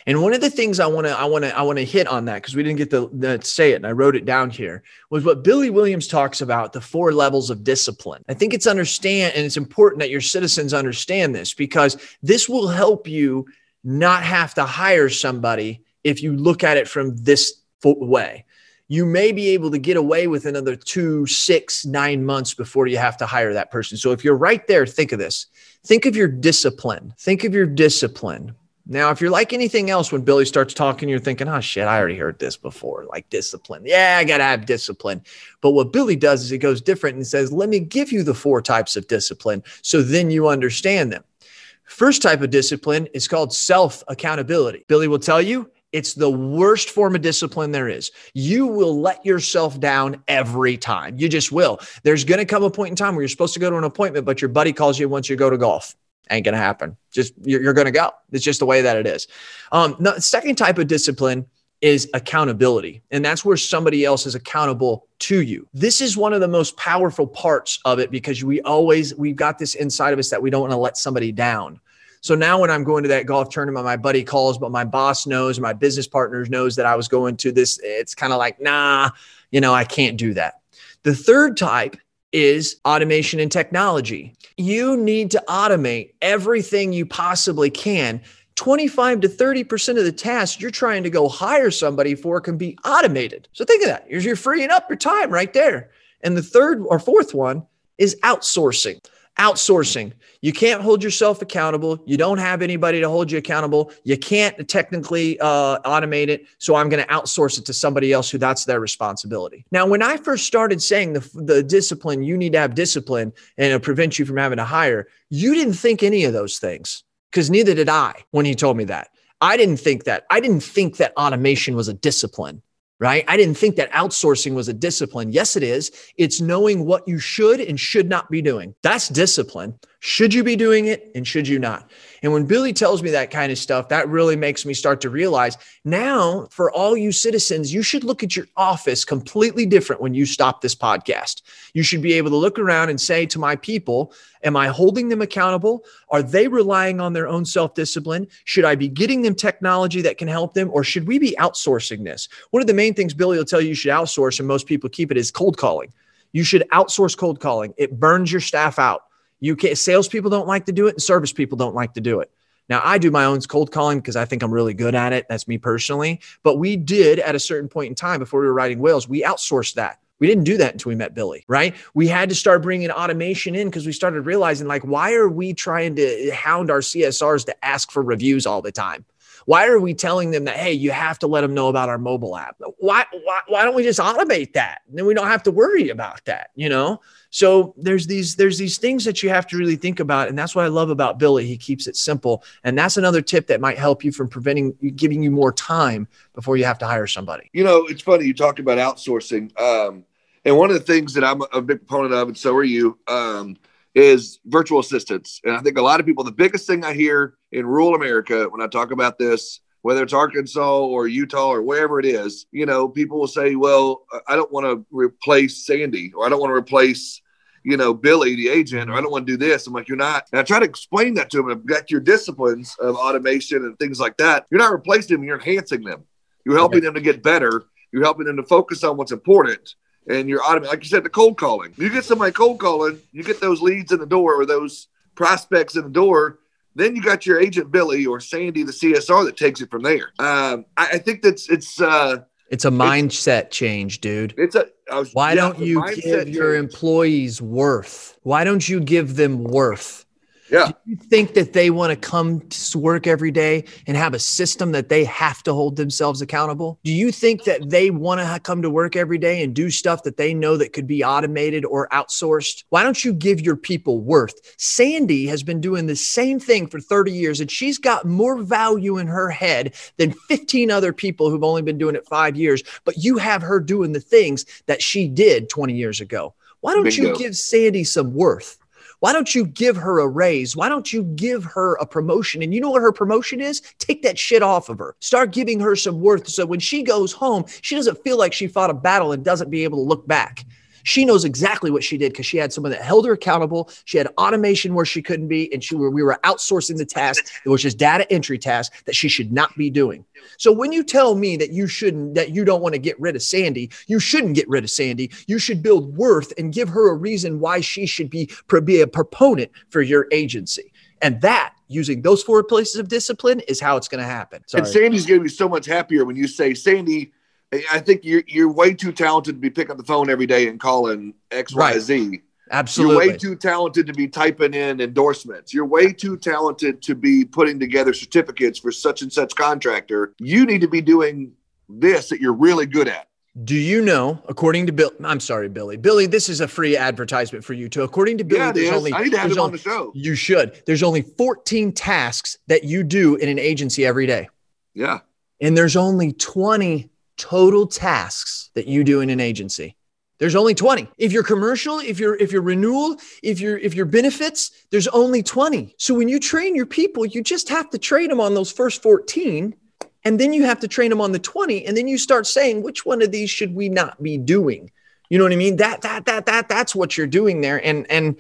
and one of the things I want to I want to I want to hit on that because we didn't get to, to say it and I wrote it down here was what Billy Williams talks about the four levels of discipline. I think it's understand and it's important that your citizens understand this because this will help you not have to hire somebody if you look at it from this way you may be able to get away with another two, six, nine months before you have to hire that person. So if you're right there, think of this. Think of your discipline. Think of your discipline. Now, if you're like anything else, when Billy starts talking, you're thinking, oh shit, I already heard this before, like discipline. Yeah, I got to have discipline. But what Billy does is he goes different and says, let me give you the four types of discipline so then you understand them. First type of discipline is called self accountability. Billy will tell you it's the worst form of discipline there is. You will let yourself down every time. You just will. There's going to come a point in time where you're supposed to go to an appointment, but your buddy calls you once you go to golf ain't gonna happen. Just you're, you're gonna go. It's just the way that it is. Um, the second type of discipline is accountability, and that's where somebody else is accountable to you. This is one of the most powerful parts of it because we always we've got this inside of us that we don't want to let somebody down. So now when I'm going to that golf tournament, my buddy calls, but my boss knows, my business partners knows that I was going to this. It's kind of like, nah, you know, I can't do that. The third type is automation and technology. You need to automate everything you possibly can. 25 to 30% of the tasks you're trying to go hire somebody for can be automated. So think of that. You're freeing up your time right there. And the third or fourth one is outsourcing outsourcing. You can't hold yourself accountable. You don't have anybody to hold you accountable. You can't technically uh, automate it. So I'm going to outsource it to somebody else who that's their responsibility. Now, when I first started saying the, the discipline, you need to have discipline and it'll prevent you from having to hire, you didn't think any of those things because neither did I when he told me that. I didn't think that. I didn't think that automation was a discipline right? I didn't think that outsourcing was a discipline. Yes, it is. It's knowing what you should and should not be doing. That's discipline. Should you be doing it and should you not? And when Billy tells me that kind of stuff, that really makes me start to realize now, for all you citizens, you should look at your office completely different when you stop this podcast. You should be able to look around and say to my people, Am I holding them accountable? Are they relying on their own self discipline? Should I be getting them technology that can help them, or should we be outsourcing this? One of the main things Billy will tell you you should outsource, and most people keep it, is cold calling. You should outsource cold calling. It burns your staff out. You can't, salespeople don't like to do it, and service people don't like to do it. Now, I do my own cold calling because I think I'm really good at it. That's me personally. But we did at a certain point in time before we were riding whales, we outsourced that. We didn't do that until we met Billy, right? We had to start bringing automation in because we started realizing, like, why are we trying to hound our CSRs to ask for reviews all the time? Why are we telling them that, hey, you have to let them know about our mobile app? Why, why, why don't we just automate that? And then we don't have to worry about that, you know? So there's these there's these things that you have to really think about, and that's what I love about Billy. He keeps it simple, and that's another tip that might help you from preventing giving you more time before you have to hire somebody. You know, it's funny you talked about outsourcing, um, and one of the things that I'm a big proponent of, and so are you, um, is virtual assistants. And I think a lot of people, the biggest thing I hear in rural America when I talk about this whether it's Arkansas or Utah or wherever it is, you know, people will say, well, I don't want to replace Sandy or I don't want to replace, you know, Billy, the agent, or I don't want to do this. I'm like, you're not. And I try to explain that to them. I've got your disciplines of automation and things like that. You're not replacing them, you're enhancing them. You're helping them to get better. You're helping them to focus on what's important. And you're automating, like you said, the cold calling. You get somebody cold calling, you get those leads in the door or those prospects in the door then you got your agent Billy or Sandy, the CSR, that takes it from there. Um, I, I, think that's it's uh, it's a mindset it's, change, dude. It's a was, why yeah, don't you give your employees worth? Why don't you give them worth? Yeah. Do you think that they want to come to work every day and have a system that they have to hold themselves accountable? Do you think that they want to come to work every day and do stuff that they know that could be automated or outsourced? Why don't you give your people worth? Sandy has been doing the same thing for 30 years and she's got more value in her head than 15 other people who've only been doing it 5 years, but you have her doing the things that she did 20 years ago. Why don't Bingo. you give Sandy some worth? Why don't you give her a raise? Why don't you give her a promotion? And you know what her promotion is? Take that shit off of her. Start giving her some worth so when she goes home, she doesn't feel like she fought a battle and doesn't be able to look back. She knows exactly what she did because she had someone that held her accountable. She had automation where she couldn't be, and she were, we were outsourcing the task, which is data entry task that she should not be doing. So when you tell me that you shouldn't, that you don't want to get rid of Sandy, you shouldn't get rid of Sandy. You should build worth and give her a reason why she should be, be a proponent for your agency. And that using those four places of discipline is how it's going to happen. Sorry. And Sandy's going to be so much happier when you say, Sandy, I think you're you're way too talented to be picking up the phone every day and calling X Y Z. Absolutely. You're way too talented to be typing in endorsements. You're way too talented to be putting together certificates for such and such contractor. You need to be doing this that you're really good at. Do you know, according to Bill, I'm sorry, Billy. Billy, this is a free advertisement for you too. According to Billy, yeah, there's only I need to have him on the show. You should. There's only 14 tasks that you do in an agency every day. Yeah. And there's only 20 total tasks that you do in an agency. There's only 20. If you're commercial, if you're if you're renewal, if you're if you're benefits, there's only 20. So when you train your people, you just have to train them on those first 14 and then you have to train them on the 20 and then you start saying which one of these should we not be doing? You know what I mean? That that that that that's what you're doing there and and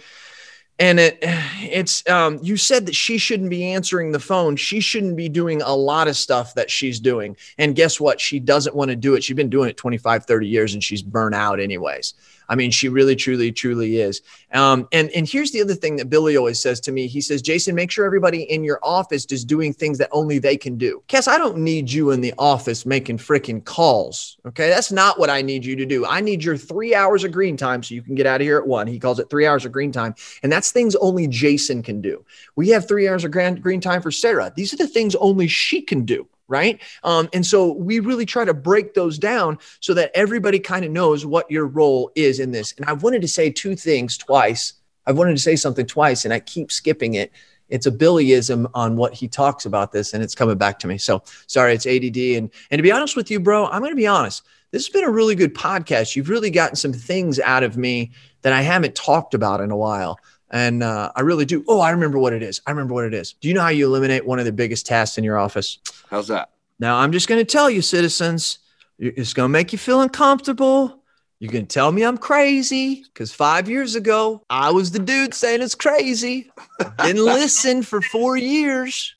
and it it's um, you said that she shouldn't be answering the phone. She shouldn't be doing a lot of stuff that she's doing. And guess what? She doesn't want to do it. She's been doing it 25 30 years and she's burnt out anyways I mean, she really, truly, truly is. Um, and and here's the other thing that Billy always says to me. He says, Jason, make sure everybody in your office is doing things that only they can do. Cass, I don't need you in the office making freaking calls. Okay, that's not what I need you to do. I need your three hours of green time so you can get out of here at one. He calls it three hours of green time, and that's things only Jason can do. We have three hours of green time for Sarah. These are the things only she can do right? Um, and so we really try to break those down so that everybody kind of knows what your role is in this. And I wanted to say two things twice. I've wanted to say something twice, and I keep skipping it. It's a Billyism on what he talks about this, and it's coming back to me. So sorry, it's ADD. And and to be honest with you, bro, I'm going to be honest. This has been a really good podcast. You've really gotten some things out of me that I haven't talked about in a while. And uh, I really do. Oh, I remember what it is. I remember what it is. Do you know how you eliminate one of the biggest tasks in your office? How's that? Now, I'm just going to tell you, citizens, it's going to make you feel uncomfortable. You can tell me I'm crazy because five years ago, I was the dude saying it's crazy. Didn't listen for four years.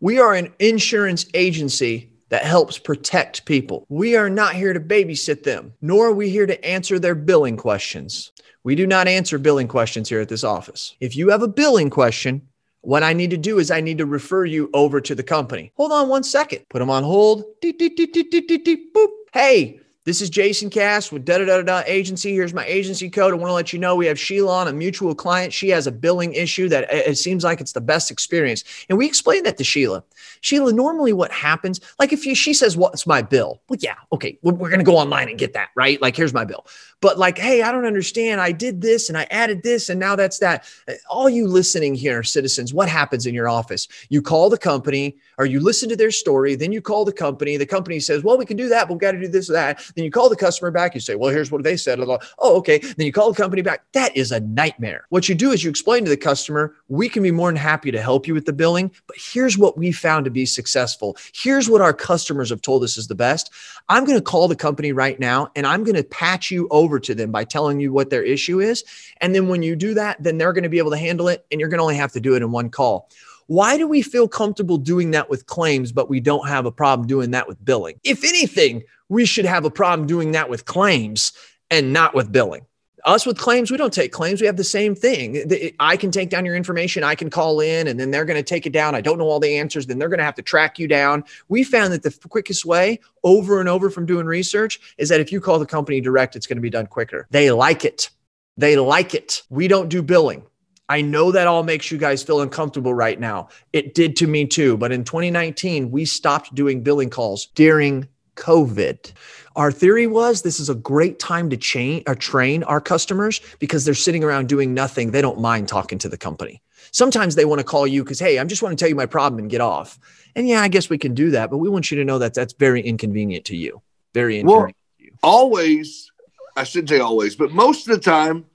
We are an insurance agency that helps protect people. We are not here to babysit them, nor are we here to answer their billing questions. We do not answer billing questions here at this office. If you have a billing question, what I need to do is I need to refer you over to the company. Hold on one second. Put them on hold. Boop. Hey, this is Jason Cass with da da da da agency. Here's my agency code. I want to let you know we have Sheila on a mutual client. She has a billing issue that it seems like it's the best experience. And we explained that to Sheila. Sheila, normally what happens, like if you, she says, What's my bill? Well, yeah, okay, we're, we're going to go online and get that, right? Like, here's my bill. But like, hey, I don't understand. I did this and I added this and now that's that. All you listening here, citizens, what happens in your office? You call the company or you listen to their story, then you call the company. The company says, Well, we can do that, but we've got to do this or that. Then you call the customer back. You say, Well, here's what they said. Oh, okay. Then you call the company back. That is a nightmare. What you do is you explain to the customer, We can be more than happy to help you with the billing, but here's what we found to be successful. Here's what our customers have told us is the best. I'm going to call the company right now and I'm going to patch you over to them by telling you what their issue is. And then when you do that, then they're going to be able to handle it and you're going to only have to do it in one call. Why do we feel comfortable doing that with claims, but we don't have a problem doing that with billing? If anything, we should have a problem doing that with claims and not with billing. Us with claims, we don't take claims. We have the same thing. I can take down your information. I can call in and then they're going to take it down. I don't know all the answers. Then they're going to have to track you down. We found that the quickest way over and over from doing research is that if you call the company direct, it's going to be done quicker. They like it. They like it. We don't do billing. I know that all makes you guys feel uncomfortable right now. It did to me too. But in 2019, we stopped doing billing calls during COVID. Our theory was this is a great time to chain or train our customers because they're sitting around doing nothing. They don't mind talking to the company. Sometimes they want to call you because, hey, I'm just want to tell you my problem and get off. And yeah, I guess we can do that, but we want you to know that that's very inconvenient to you. Very inconvenient well, to you. Always, I shouldn't say always, but most of the time,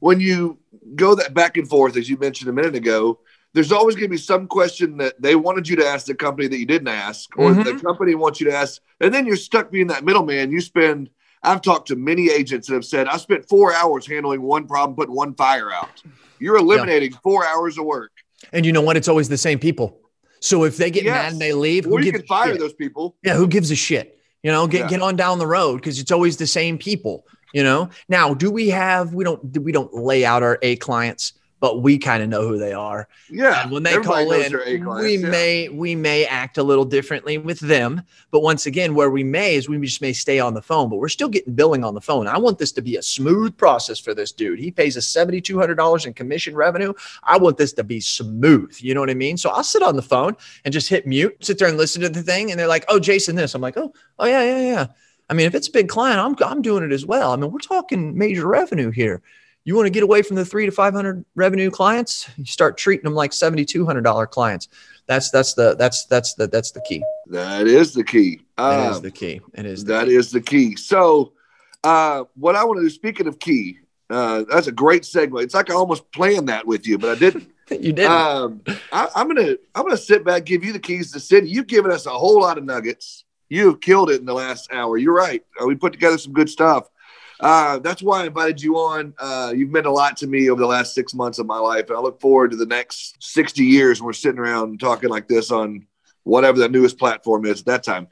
when you go that back and forth, as you mentioned a minute ago, there's always going to be some question that they wanted you to ask the company that you didn't ask, or mm-hmm. the company wants you to ask, and then you're stuck being that middleman. You spend. I've talked to many agents that have said, I spent four hours handling one problem, putting one fire out. You're eliminating yeah. four hours of work. And you know what? It's always the same people. So if they get yes. mad and they leave, or you can fire shit? those people. Yeah, who gives a shit? You know, get yeah. get on down the road because it's always the same people. You know. Now, do we have? We don't. We don't lay out our A clients but we kind of know who they are. Yeah. And when they call in, we yeah. may we may act a little differently with them. But once again, where we may is we just may stay on the phone, but we're still getting billing on the phone. I want this to be a smooth process for this dude. He pays us seventy two hundred dollars in commission revenue. I want this to be smooth. You know what I mean? So I'll sit on the phone and just hit mute, sit there and listen to the thing, and they're like, "Oh, Jason, this." I'm like, "Oh, oh yeah, yeah, yeah." I mean, if it's a big client, I'm I'm doing it as well. I mean, we're talking major revenue here. You want to get away from the three to 500 revenue clients, you start treating them like $7,200 clients. That's, that's the, that's, that's the, that's the key. That is the key. That is um, the key. It is. That key. is the key. So, uh, what I want to do, speaking of key, uh, that's a great segue. It's like I almost planned that with you, but I didn't. you didn't. Um, I, am gonna I'm gonna sit back, give you the keys to the city. You've given us a whole lot of nuggets. You've killed it in the last hour. You're right. Uh, we put together some good stuff. Uh, that's why I invited you on. Uh, you've meant a lot to me over the last six months of my life. And I look forward to the next 60 years when we're sitting around talking like this on whatever the newest platform is at that time.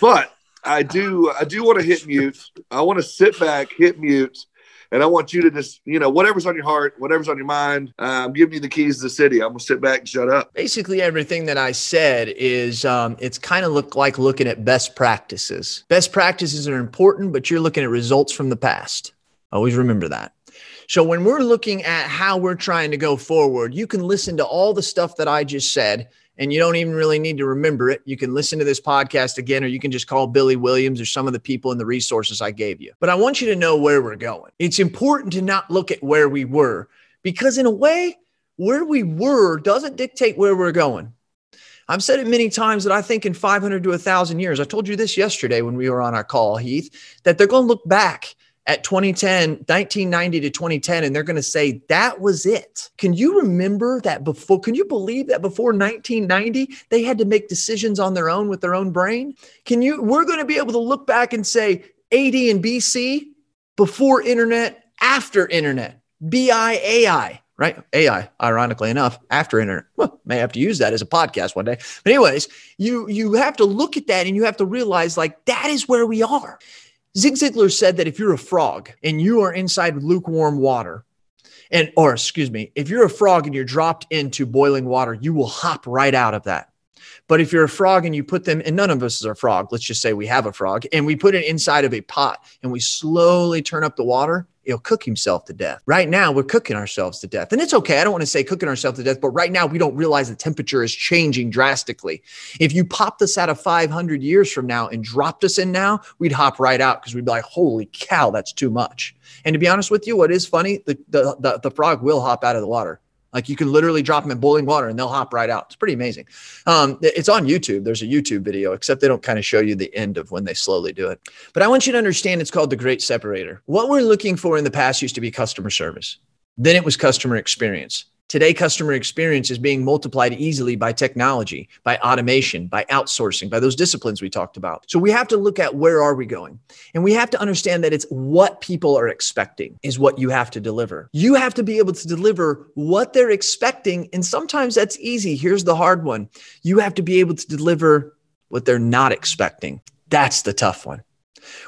But I do, I do want to hit mute. I want to sit back, hit mute, and I want you to just, you know, whatever's on your heart, whatever's on your mind, uh, I'm giving you the keys to the city. I'm gonna sit back and shut up. Basically, everything that I said is um, it's kind of look like looking at best practices. Best practices are important, but you're looking at results from the past. Always remember that. So when we're looking at how we're trying to go forward, you can listen to all the stuff that I just said and you don't even really need to remember it. You can listen to this podcast again, or you can just call Billy Williams or some of the people and the resources I gave you. But I want you to know where we're going. It's important to not look at where we were because, in a way, where we were doesn't dictate where we're going. I've said it many times that I think in 500 to 1,000 years, I told you this yesterday when we were on our call, Heath, that they're going to look back at 2010, 1990 to 2010, and they're going to say that was it. Can you remember that before? Can you believe that before 1990, they had to make decisions on their own with their own brain? Can you? We're going to be able to look back and say AD and BC before internet, after internet, BI, right? AI, ironically enough, after internet. Well, may have to use that as a podcast one day. But anyways, you you have to look at that and you have to realize like that is where we are. Zig Ziglar said that if you're a frog and you are inside lukewarm water, and or excuse me, if you're a frog and you're dropped into boiling water, you will hop right out of that. But if you're a frog and you put them, and none of us is a frog, let's just say we have a frog, and we put it inside of a pot and we slowly turn up the water, he'll cook himself to death. Right now, we're cooking ourselves to death. And it's okay. I don't want to say cooking ourselves to death, but right now, we don't realize the temperature is changing drastically. If you popped us out of 500 years from now and dropped us in now, we'd hop right out because we'd be like, holy cow, that's too much. And to be honest with you, what is funny, the, the, the, the frog will hop out of the water. Like you can literally drop them in boiling water and they'll hop right out. It's pretty amazing. Um, it's on YouTube. There's a YouTube video, except they don't kind of show you the end of when they slowly do it. But I want you to understand it's called the Great Separator. What we're looking for in the past used to be customer service. Then it was customer experience. Today, customer experience is being multiplied easily by technology, by automation, by outsourcing, by those disciplines we talked about. So we have to look at where are we going? And we have to understand that it's what people are expecting is what you have to deliver. You have to be able to deliver what they're expecting. And sometimes that's easy. Here's the hard one. You have to be able to deliver what they're not expecting. That's the tough one.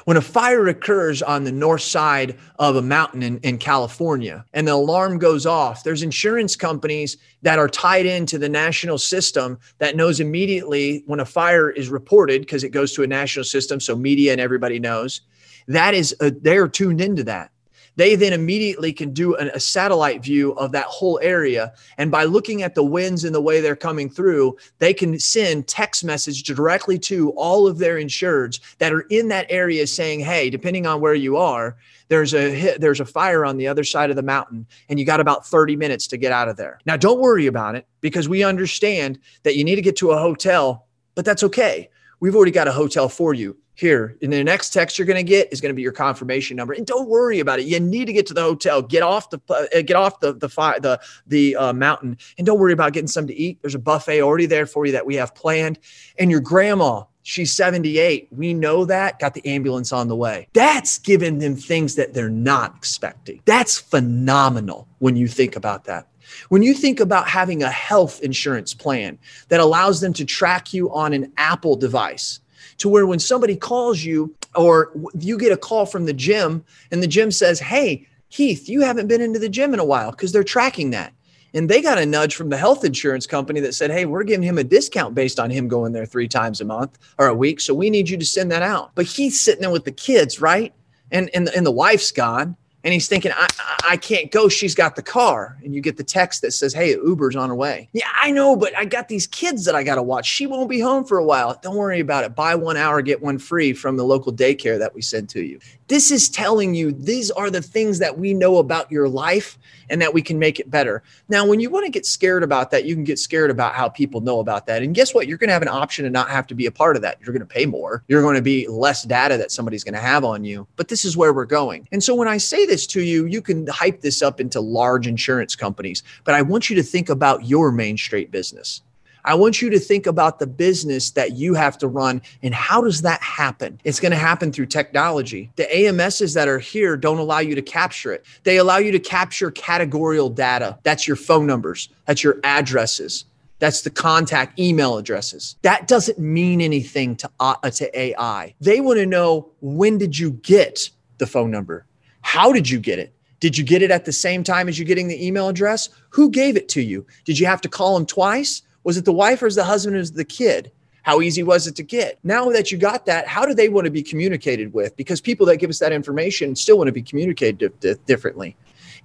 When a fire occurs on the north side of a mountain in, in, California and the alarm goes off, there's insurance companies that are tied into the national system that knows immediately when a fire is reported because it goes to a national system. So media and everybody knows that is, uh, a, they're tuned into that. They then immediately can do an, a satellite view of that whole area. And by looking at the winds and the way they're coming through, they can send text message directly to all of their insureds that are in that area saying, hey, depending on where you are, there's a hit, there's a fire on the other side of the mountain and you got about 30 minutes to get out of there. Now don't worry about it because we understand that you need to get to a hotel, but that's okay. We've already got a hotel for you here. And the next text you're going to get is going to be your confirmation number. And don't worry about it. You need to get to the hotel, get off the uh, get off the the the the uh, mountain, and don't worry about getting something to eat. There's a buffet already there for you that we have planned. And your grandma, she's 78. We know that. Got the ambulance on the way. That's giving them things that they're not expecting. That's phenomenal when you think about that. When you think about having a health insurance plan that allows them to track you on an Apple device, to where when somebody calls you or you get a call from the gym and the gym says, Hey, Heath, you haven't been into the gym in a while because they're tracking that. And they got a nudge from the health insurance company that said, Hey, we're giving him a discount based on him going there three times a month or a week. So we need you to send that out. But he's sitting there with the kids, right? And, and, and the wife's gone and he's thinking, I, I can't go. She's got the car. And you get the text that says, Hey, Uber's on her way. Yeah, I know, but I got these kids that I got to watch. She won't be home for a while. Don't worry about it. Buy one hour, get one free from the local daycare that we send to you. This is telling you these are the things that we know about your life and that we can make it better. Now, when you want to get scared about that, you can get scared about how people know about that. And guess what? You're going to have an option to not have to be a part of that. You're going to pay more. You're going to be less data that somebody's going to have on you. But this is where we're going. And so when I say this to you, you can hype this up into large insurance companies, but I want you to think about your Main Street business. I want you to think about the business that you have to run and how does that happen? It's going to happen through technology. The AMSs that are here don't allow you to capture it. They allow you to capture categorical data. That's your phone numbers, that's your addresses. That's the contact email addresses. That doesn't mean anything to, uh, to AI. They want to know when did you get the phone number? How did you get it? Did you get it at the same time as you getting the email address? Who gave it to you? Did you have to call them twice? Was it the wife or is the husband or is the kid? How easy was it to get? Now that you got that, how do they want to be communicated with? Because people that give us that information still want to be communicated differently.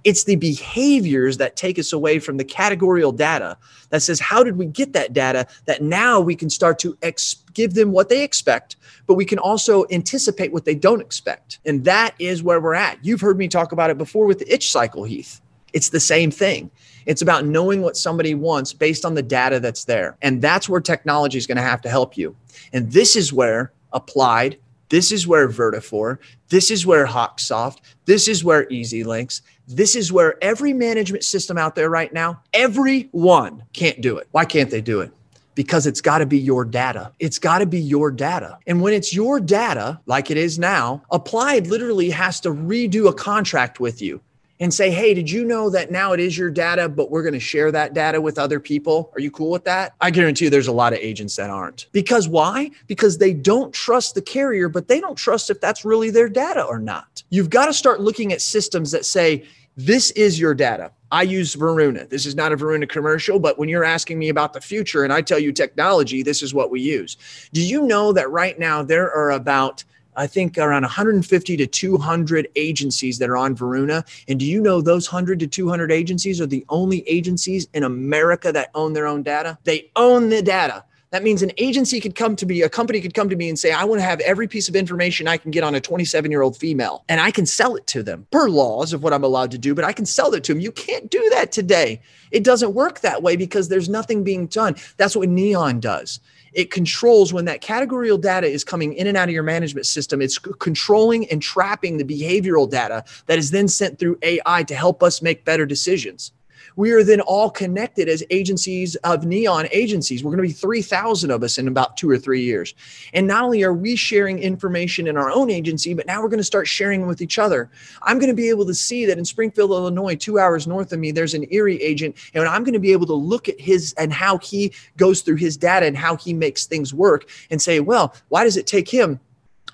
It's the behaviors that take us away from the categorical data that says, how did we get that data? That now we can start to ex- give them what they expect, but we can also anticipate what they don't expect. And that is where we're at. You've heard me talk about it before with the itch cycle, Heath. It's the same thing. It's about knowing what somebody wants based on the data that's there. And that's where technology is going to have to help you. And this is where applied, this is where Vertafore, this is where Hawksoft, this is where EZLynx, this is where every management system out there right now, everyone can't do it. Why can't they do it? because it's got to be your data. It's got to be your data. And when it's your data, like it is now, Applied literally has to redo a contract with you and say, hey, did you know that now it is your data, but we're going to share that data with other people? Are you cool with that? I guarantee you there's a lot of agents that aren't. Because why? Because they don't trust the carrier, but they don't trust if that's really their data or not. You've got to start looking at systems that say, this is your data. I use Veruna. This is not a Veruna commercial, but when you're asking me about the future and I tell you technology, this is what we use. Do you know that right now there are about I think around 150 to 200 agencies that are on Veruna. And do you know those 100 to 200 agencies are the only agencies in America that own their own data? They own the data. That means an agency could come to me, a company could come to me and say, I want to have every piece of information I can get on a 27 year old female, and I can sell it to them per laws of what I'm allowed to do, but I can sell it to them. You can't do that today. It doesn't work that way because there's nothing being done. That's what Neon does it controls when that categorical data is coming in and out of your management system. It's controlling and trapping the behavioral data that is then sent through AI to help us make better decisions we are then all connected as agencies of neon agencies. We're going to be 3,000 of us in about two or three years. And not only are we sharing information in our own agency, but now we're going to start sharing with each other. I'm going to be able to see that in Springfield, Illinois, two hours north of me, there's an Erie agent, and I'm going to be able to look at his and how he goes through his data and how he makes things work and say, well, why does it take him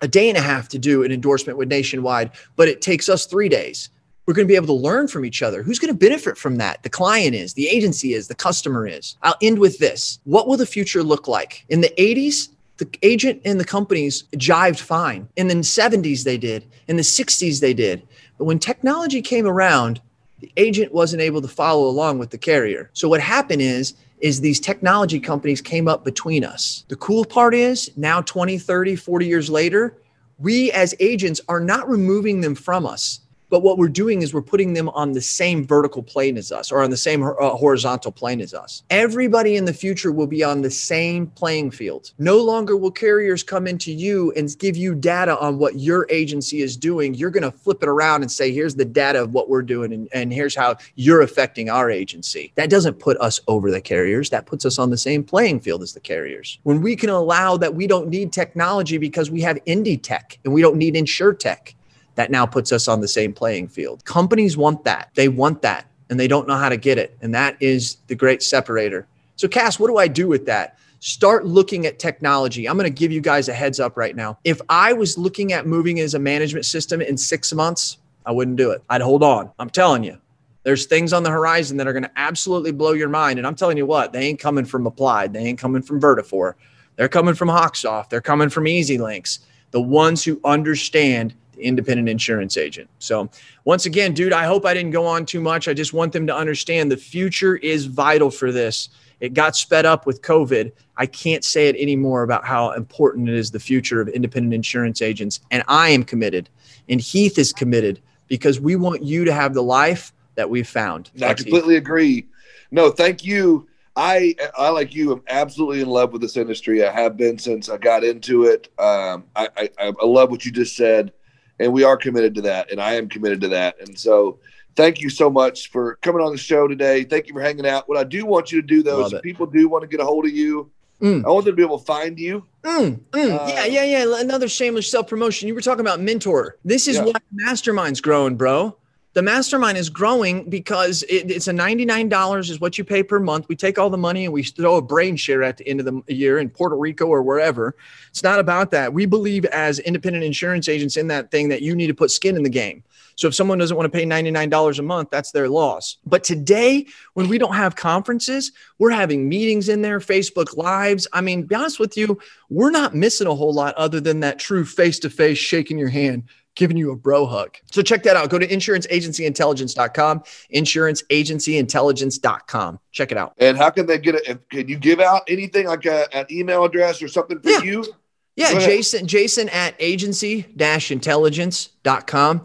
a day and a half to do an endorsement with Nationwide, but it takes us three days? We're going to be able to learn from each other. Who's going to benefit from that? The client is, the agency is, the customer is. I'll end with this. What will the future look like? In the 80s, the agent and the companies jived fine. In the 70s, they did. In the 60s, they did. But when technology came around, the agent wasn't able to follow along with the carrier. So what happened is is these technology companies came up between us. The cool part is now 20, 30, 40 years later, we as agents are not removing them from us. But what we're doing is we're putting them on the same vertical plane as us or on the same uh, horizontal plane as us. Everybody in the future will be on the same playing field. No longer will carriers come into you and give you data on what your agency is doing. You're going to flip it around and say, here's the data of what we're doing, and, and here's how you're affecting our agency. That doesn't put us over the carriers. That puts us on the same playing field as the carriers. When we can allow that we don't need technology because we have indie tech and we don't need insure tech that now puts us on the same playing field. Companies want that. They want that and they don't know how to get it. And that is the great separator. So, Cass, what do I do with that? Start looking at technology. I'm going to give you guys a heads up right now. If I was looking at moving as a management system in six months, I wouldn't do it. I'd hold on. I'm telling you, there's things on the horizon that are going to absolutely blow your mind. And I'm telling you what, they ain't coming from Applied. They ain't coming from Vertafore. They're coming from Hawksoft. They're coming from EZLynx. The ones who understand independent insurance agent. So, once again, dude, I hope I didn't go on too much. I just want them to understand the future is vital for this. It got sped up with COVID. I can't say it anymore about how important it is the future of independent insurance agents. And I am committed, and Heath is committed because we want you to have the life that we've found. I completely agree. No, thank you. I, I like you, am absolutely in love with this industry. I have been since I got into it. Um, I, I, I love what you just said and we are committed to that, and I am committed to that. And so, thank you so much for coming on the show today. Thank you for hanging out. What I do want you to do though Love is, if people do want to get a hold of you, mm. I want them to be able to find you. Mm, mm. Uh, yeah, yeah, yeah. Another shameless self promotion. You were talking about mentor. This is yeah. why Mastermind's growing, bro the mastermind is growing because it, it's a $99 is what you pay per month. We take all the money and we throw a brain share at the end of the year in Puerto Rico or wherever. It's not about that. We believe as independent insurance agents in that thing that you need to put skin in the game. So if someone doesn't want to pay $99 a month, that's their loss. But today, when we don't have conferences, we're having meetings in there, Facebook Lives. I mean, be honest with you, we're not missing a whole lot other than that true face to face shaking your hand giving you a bro hug. So check that out. Go to insuranceagencyintelligence.com, insuranceagencyintelligence.com. Check it out. And how can they get it? Can you give out anything like a, an email address or something for yeah. you? Yeah, Jason, Jason at agency-intelligence.com.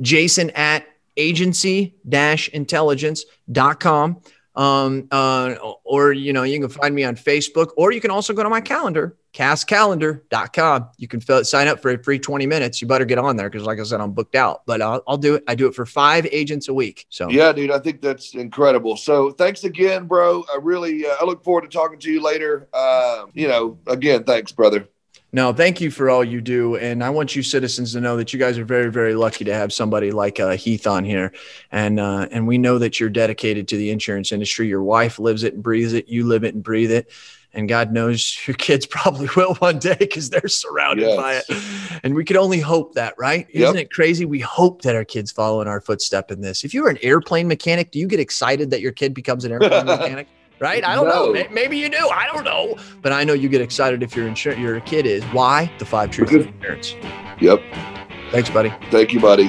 Jason at agency-intelligence.com. Um, uh, or, you know, you can find me on Facebook, or you can also go to my calendar, casscalendar.com. You can fill, it, sign up for a free 20 minutes. You better get on there because, like I said, I'm booked out, but I'll, I'll, do it. I do it for five agents a week. So, yeah, dude, I think that's incredible. So, thanks again, bro. I really, uh, I look forward to talking to you later. Uh, you know, again, thanks, brother. No, thank you for all you do. And I want you citizens to know that you guys are very, very lucky to have somebody like uh, Heath on here. And, uh, and we know that you're dedicated to the insurance industry. Your wife lives it and breathes it. You live it and breathe it and God knows your kids probably will one day because they're surrounded yes. by it. And we could only hope that, right? Yep. Isn't it crazy? We hope that our kids follow in our footstep in this. If you're an airplane mechanic, do you get excited that your kid becomes an airplane mechanic? Right? I don't no. know. Maybe you do. I don't know. But I know you get excited if your insur- your kid is. Why? The five truths of parents. Yep. Thanks, buddy. Thank you, buddy.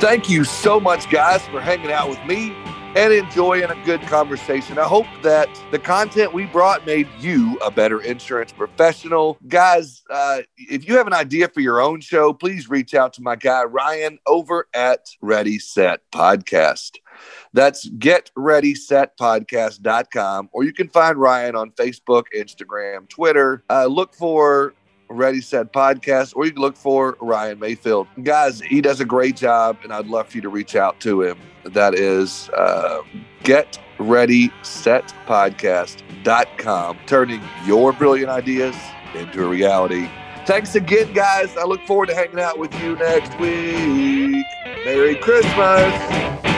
Thank you so much, guys, for hanging out with me and enjoying a good conversation. I hope that the content we brought made you a better insurance professional. Guys, uh, if you have an idea for your own show, please reach out to my guy Ryan over at Ready Set Podcast. That's getreadysetpodcast.com, or you can find Ryan on Facebook, Instagram, Twitter. Uh, look for Ready Set Podcast, or you can look for Ryan Mayfield. Guys, he does a great job, and I'd love for you to reach out to him. That is uh, Get Ready Set Podcast.com, turning your brilliant ideas into a reality. Thanks again, guys. I look forward to hanging out with you next week. Merry Christmas.